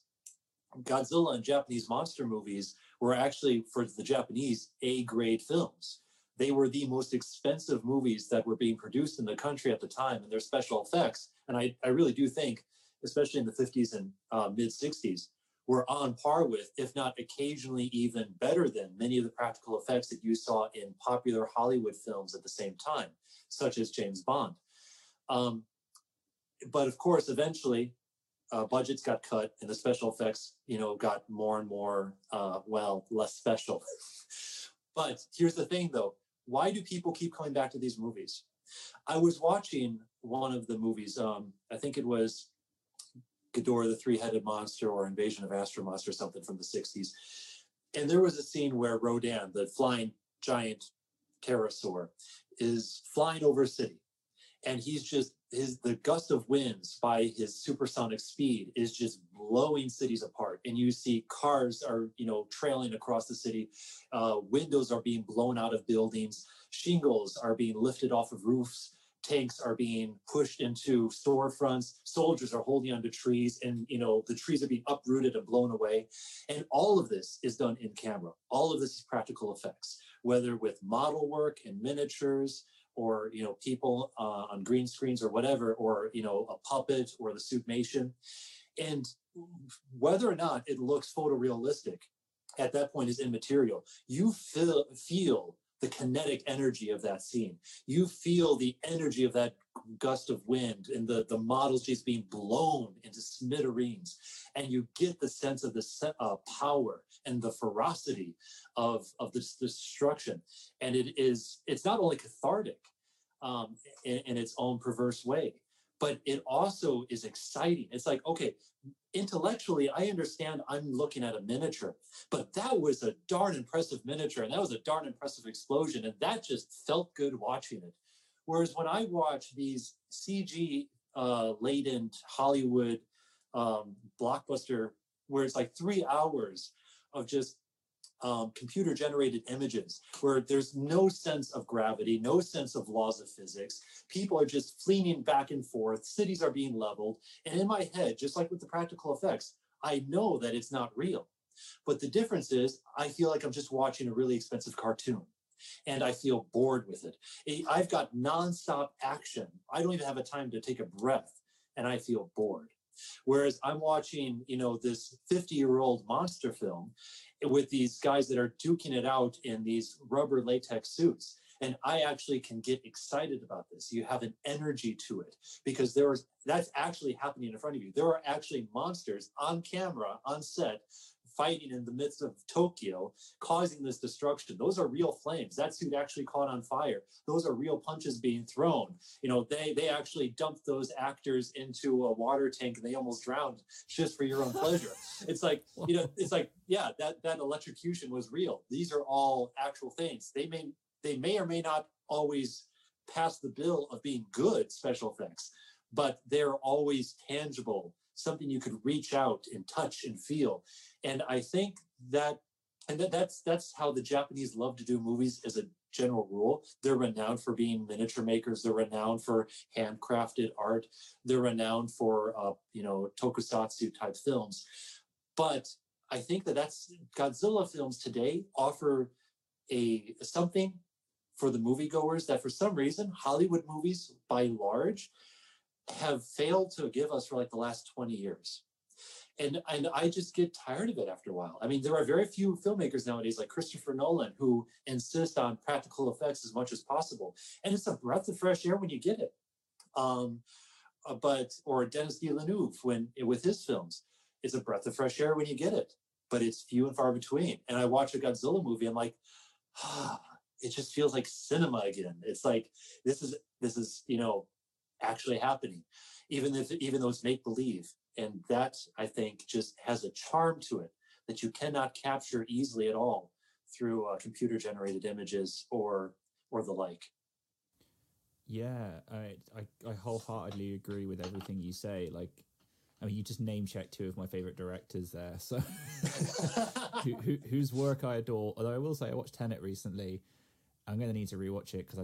Godzilla and Japanese monster movies were actually for the Japanese A grade films. They were the most expensive movies that were being produced in the country at the time, and their special effects. And I, I really do think, especially in the 50s and uh, mid 60s, were on par with, if not occasionally even better than, many of the practical effects that you saw in popular Hollywood films at the same time, such as James Bond. Um, but of course, eventually, uh, budgets got cut and the special effects, you know, got more and more, uh, well, less special. but here's the thing, though: why do people keep coming back to these movies? I was watching one of the movies. Um, I think it was Ghidorah, the three-headed monster, or Invasion of Astro Monster, something from the '60s. And there was a scene where Rodan, the flying giant pterosaur, is flying over a city, and he's just his the gust of winds by his supersonic speed is just blowing cities apart. And you see cars are you know trailing across the city. Uh, windows are being blown out of buildings. Shingles are being lifted off of roofs tanks are being pushed into storefronts. Soldiers are holding onto trees and you know the trees are being uprooted and blown away. And all of this is done in camera. All of this is practical effects whether with model work and miniatures or you know people uh, on green screens or whatever or you know a puppet or the suitmation. And whether or not it looks photorealistic at that point is immaterial. You feel feel the kinetic energy of that scene. You feel the energy of that gust of wind and the the models just being blown into smithereens. And you get the sense of the uh, power and the ferocity of of this destruction. And it is it's not only cathartic um, in, in its own perverse way but it also is exciting. It's like okay intellectually i understand i'm looking at a miniature but that was a darn impressive miniature and that was a darn impressive explosion and that just felt good watching it. Whereas when i watch these cg uh, laden hollywood um, blockbuster where it's like three hours of just um, computer generated images where there's no sense of gravity, no sense of laws of physics. People are just fleeing back and forth. Cities are being leveled. And in my head, just like with the practical effects, I know that it's not real. But the difference is, I feel like I'm just watching a really expensive cartoon and I feel bored with it. I've got nonstop action. I don't even have a time to take a breath and I feel bored. Whereas I'm watching, you know, this 50 year old monster film with these guys that are duking it out in these rubber latex suits. And I actually can get excited about this. You have an energy to it because there is that's actually happening in front of you. There are actually monsters on camera, on set, fighting in the midst of Tokyo, causing this destruction. Those are real flames. That suit actually caught on fire. Those are real punches being thrown. You know, they they actually dumped those actors into a water tank and they almost drowned just for your own pleasure. it's like, you know, it's like, yeah, that that electrocution was real. These are all actual things. They may they may or may not always pass the bill of being good special effects, but they're always tangible something you could reach out and touch and feel. And I think that, and that, that's that's how the Japanese love to do movies as a general rule. They're renowned for being miniature makers. They're renowned for handcrafted art. They're renowned for uh, you know tokusatsu type films. But I think that that's Godzilla films today offer a something for the moviegoers that for some reason Hollywood movies by large have failed to give us for like the last 20 years. And, and I just get tired of it after a while. I mean, there are very few filmmakers nowadays like Christopher Nolan who insist on practical effects as much as possible. And it's a breath of fresh air when you get it. Um, uh, but, or Denis Villeneuve when with his films, it's a breath of fresh air when you get it, but it's few and far between. And I watch a Godzilla movie, I'm like, ah, it just feels like cinema again. It's like, this is, this is, you know, actually happening, even if even though it's make believe. And that I think just has a charm to it that you cannot capture easily at all through uh, computer generated images or or the like. Yeah, I, I I wholeheartedly agree with everything you say. Like, I mean, you just name checked two of my favorite directors there. So, who, who, whose work I adore. Although I will say, I watched Tenet recently. I'm going to need to rewatch it because I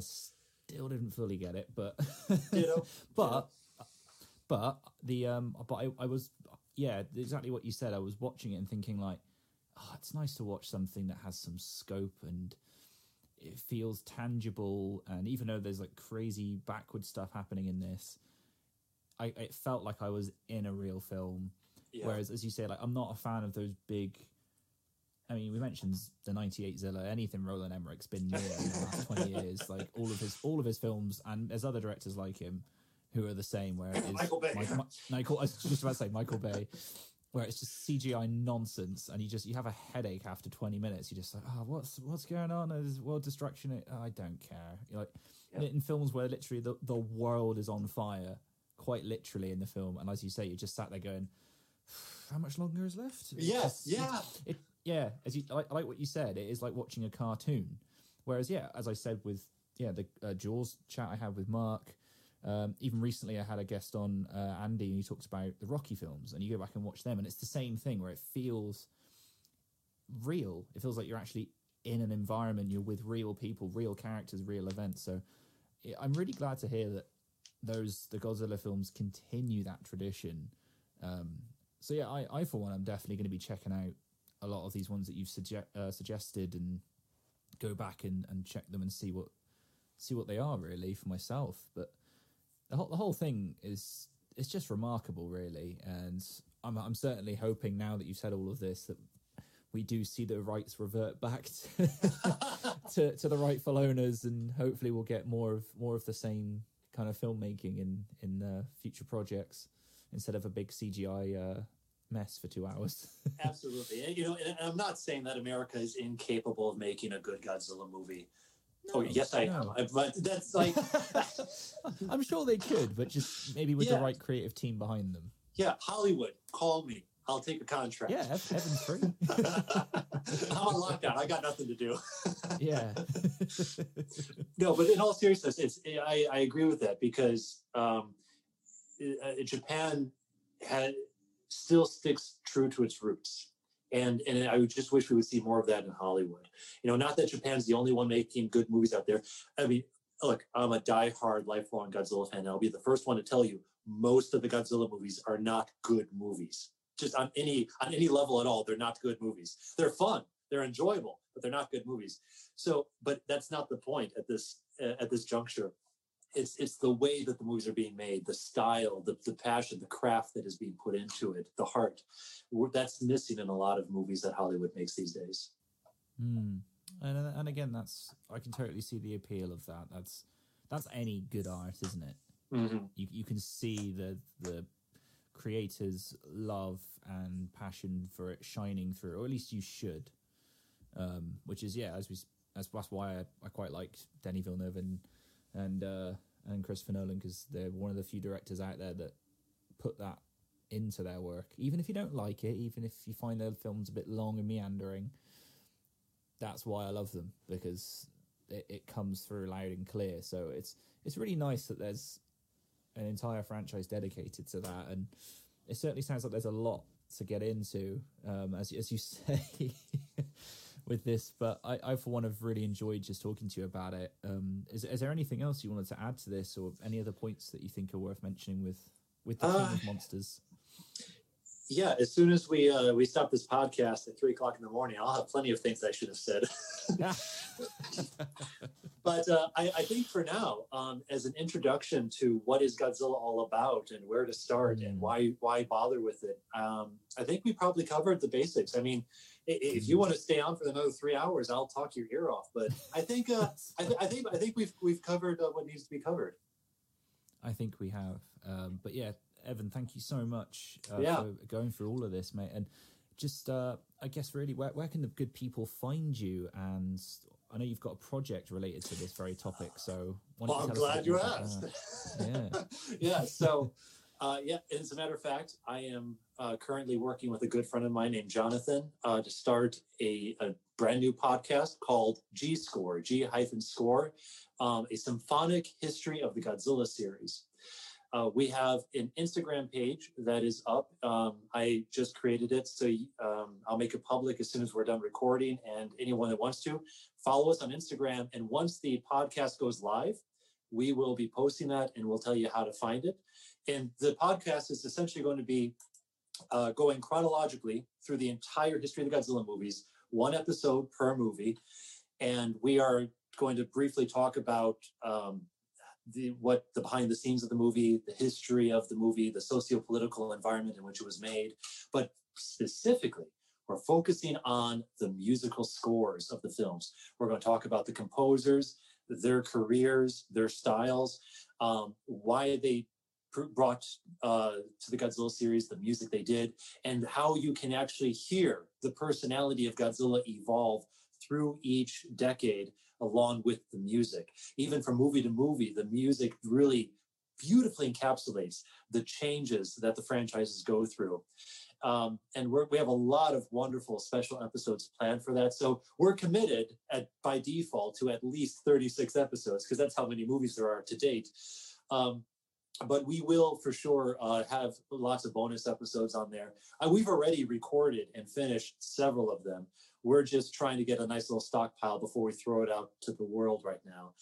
still didn't fully get it, but but but the um but I, I was yeah exactly what you said. I was watching it and thinking like, oh, it's nice to watch something that has some scope and it feels tangible. And even though there's like crazy backward stuff happening in this, I it felt like I was in a real film. Yeah. Whereas, as you say, like I'm not a fan of those big. I mean, we mentioned the '98 Zilla. Anything Roland Emmerich's been near in the last 20 years, like all of his all of his films, and there's other directors like him who are the same. Where it is Michael Bay. Mike- Mi- Michael, I was just about to say Michael Bay, where it's just CGI nonsense, and you just you have a headache after 20 minutes. You're just like, oh, what's what's going on? Is world destruction? It I don't care. You're like Yeah. in films where literally the the world is on fire, quite literally in the film, and as you say, you just sat there going, how much longer is left? Yes, just- yeah. it yeah as you like, I like what you said it is like watching a cartoon. Whereas yeah as i said with yeah the uh, jaws chat i had with mark um, even recently i had a guest on uh, andy and he talks about the rocky films and you go back and watch them and it's the same thing where it feels real. It feels like you're actually in an environment you're with real people real characters real events. So yeah, i'm really glad to hear that those the godzilla films continue that tradition. Um, so yeah I, I for one i'm definitely going to be checking out a lot of these ones that you've sugge- uh, suggested and go back and, and check them and see what see what they are really for myself. But the whole the whole thing is it's just remarkable, really. And I'm I'm certainly hoping now that you've said all of this that we do see the rights revert back to, to to the rightful owners, and hopefully we'll get more of more of the same kind of filmmaking in in uh, future projects instead of a big CGI uh, mess for two hours. Absolutely. You know, and I'm not saying that America is incapable of making a good Godzilla movie. oh, yes, I am. no. But that's like, I'm sure they could, but just maybe with Yeah. the right creative team behind them. yeah, Hollywood, call me. I'll take a contract. Yeah, Ev- Evan's free. I'm on lockdown. I got nothing to do. yeah. no, but in all seriousness, it's I, I agree with that because um, uh, Japan had still sticks true to its roots, and and I would just wish we would see more of that in Hollywood. You know, not that Japan's the only one making good movies out there. I mean, look, I'm a diehard, lifelong Godzilla fan. and I'll be the first one to tell you most of the Godzilla movies are not good movies. Just on any on any level at all, they're not good movies. They're fun, they're enjoyable, but they're not good movies. So, but that's not the point at this uh, at this juncture. It's it's the way that the movies are being made, the style, the the passion, the craft that is being put into it, the heart. That's missing in a lot of movies that Hollywood makes these days. Hmm. And uh, and again, that's I can totally see the appeal of that. That's that's any good art, isn't it? You you can see the the creator's love and passion for it shining through, or at least you should. Um, which is yeah, as we s- that's, that's why I, I quite liked Denis Villeneuve and and uh, and Christopher Nolan because they're one of the few directors out there that put that into their work. Even if you don't like it, even if you find their films a bit long and meandering, that's why I love them because it, it comes through loud and clear. So it's it's really nice that there's an entire franchise dedicated to that, and it certainly sounds like there's a lot to get into, um, as as you say, with this. But I, I for one have really enjoyed just talking to you about it. Um, is is there anything else you wanted to add to this, or any other points that you think are worth mentioning with with the Uh, of Monsters? Yeah, as soon as we uh, we stop this podcast at three o'clock in the morning, I'll have plenty of things I should have said. but uh, I, I think for now, um, as an introduction to what is Godzilla all about and where to start and Mm. why why bother with it, um, I think we probably covered the basics. I mean, if you want to stay on for another three hours, I'll talk your ear off. But I think uh, I, th- I think I think we've we've covered uh, what needs to be covered. I think we have. Um, but yeah, Evan, thank you so much uh, Yeah. for going through all of this, mate. And just, uh, I guess, really, where, where can the good people find you? And I know you've got a project related to this very topic. So, Well, I'm tell us a glad you asked. that? yeah. So, uh, yeah. As a matter of fact, I am uh, currently working with a good friend of mine named Jonathan uh, to start a, a brand new podcast called G Score, G hyphen Score, um, a symphonic history of the Godzilla series. Uh, we have an Instagram page that is up. Um, I just created it, so um, I'll make it public as soon as we're done recording. And anyone that wants to follow us on Instagram. And once the podcast goes live, we will be posting that and we'll tell you how to find it. And the podcast is essentially going to be uh, going chronologically through the entire history of the Godzilla movies, one episode per movie. And we are going to briefly talk about um, the what the behind the scenes of the movie, the history of the movie, the socio-political environment in which it was made, but specifically we're focusing on the musical scores of the films. We're going to talk about the composers, their careers, their styles, um, why they brought uh, to the Godzilla series the music they did, and how you can actually hear the personality of Godzilla evolve through each decade along with the music. Even from movie to movie, the music really beautifully encapsulates the changes that the franchises go through. Um, and we have a lot of wonderful special episodes planned for that. So we're committed at by default to at least 36 episodes because that's how many movies there are to date. Um, but we will for sure uh, have lots of bonus episodes on there. Uh, we've already recorded and finished several of them. We're just trying to get a nice little stockpile before we throw it out to the world right now.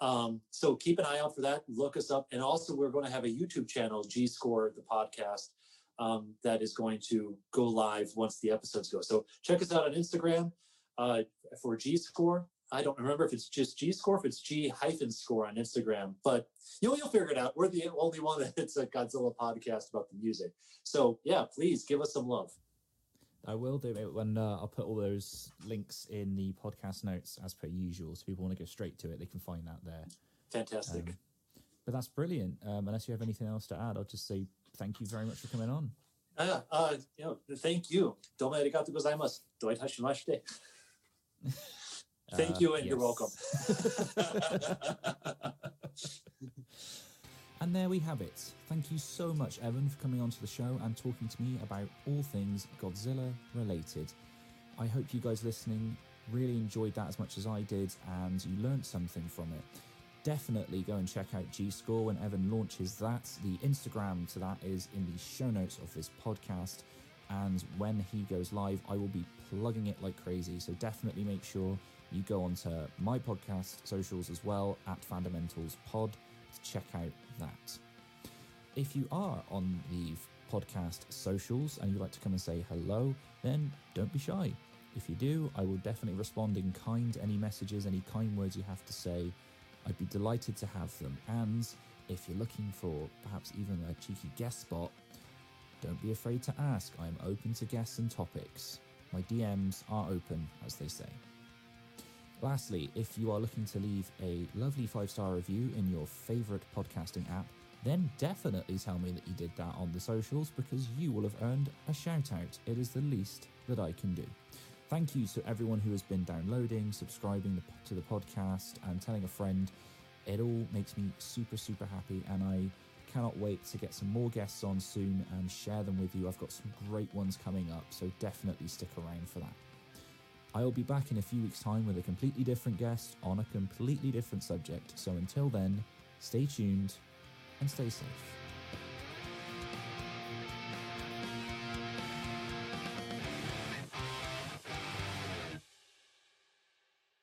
Um, so keep an eye out for that. Look us up. And also, we're going to have a YouTube channel, G Score, the podcast, um, that is going to go live once the episodes go. So check us out on Instagram uh, for G Score. I don't remember if it's just G Score, if it's G hyphen score on Instagram, but you'll you'll figure it out. We're the only one that's a Godzilla podcast about the music. So yeah, please give us some love. I will do it when uh, I'll put all those links in the podcast notes as per usual. So people want to go straight to it, they can find that there. Fantastic. Um, but that's brilliant. Um, unless you have anything else to add, I'll just say thank you very much for coming on. Uh, uh, you know, thank you. どうもありがとうございます。どういたしまして。 Thank uh, you, and yes. you're welcome. and there we have it. Thank you so much, Evan, for coming onto the show and talking to me about all things Godzilla related. I hope you guys listening really enjoyed that as much as I did and you learned something from it. Definitely go and check out G Score when Evan launches that. The Instagram to that is in the show notes of this podcast. And when he goes live, I will be plugging it like crazy. So definitely make sure you go onto my podcast socials as well at Fundamentals Pod to check out that. If you are on the podcast socials and you'd like to come and say hello, then don't be shy. If you do, I will definitely respond in kind any messages, any kind words you have to say. I'd be delighted to have them. And if you're looking for perhaps even a cheeky guest spot, don't be afraid to ask. I am open to guests and topics. My DMs are open, as they say. Lastly, if you are looking to leave a lovely five star review in your favourite podcasting app, then definitely tell me that you did that on the socials because you will have earned a shout out. It is the least that I can do. Thank you to everyone who has been downloading, subscribing to the podcast, and telling a friend. It all makes me super, super happy, and I cannot wait to get some more guests on soon and share them with you. I've got some great ones coming up, so definitely stick around for that. I will be back in a few weeks' time with a completely different guest on a completely different subject. So until then, stay tuned and stay safe.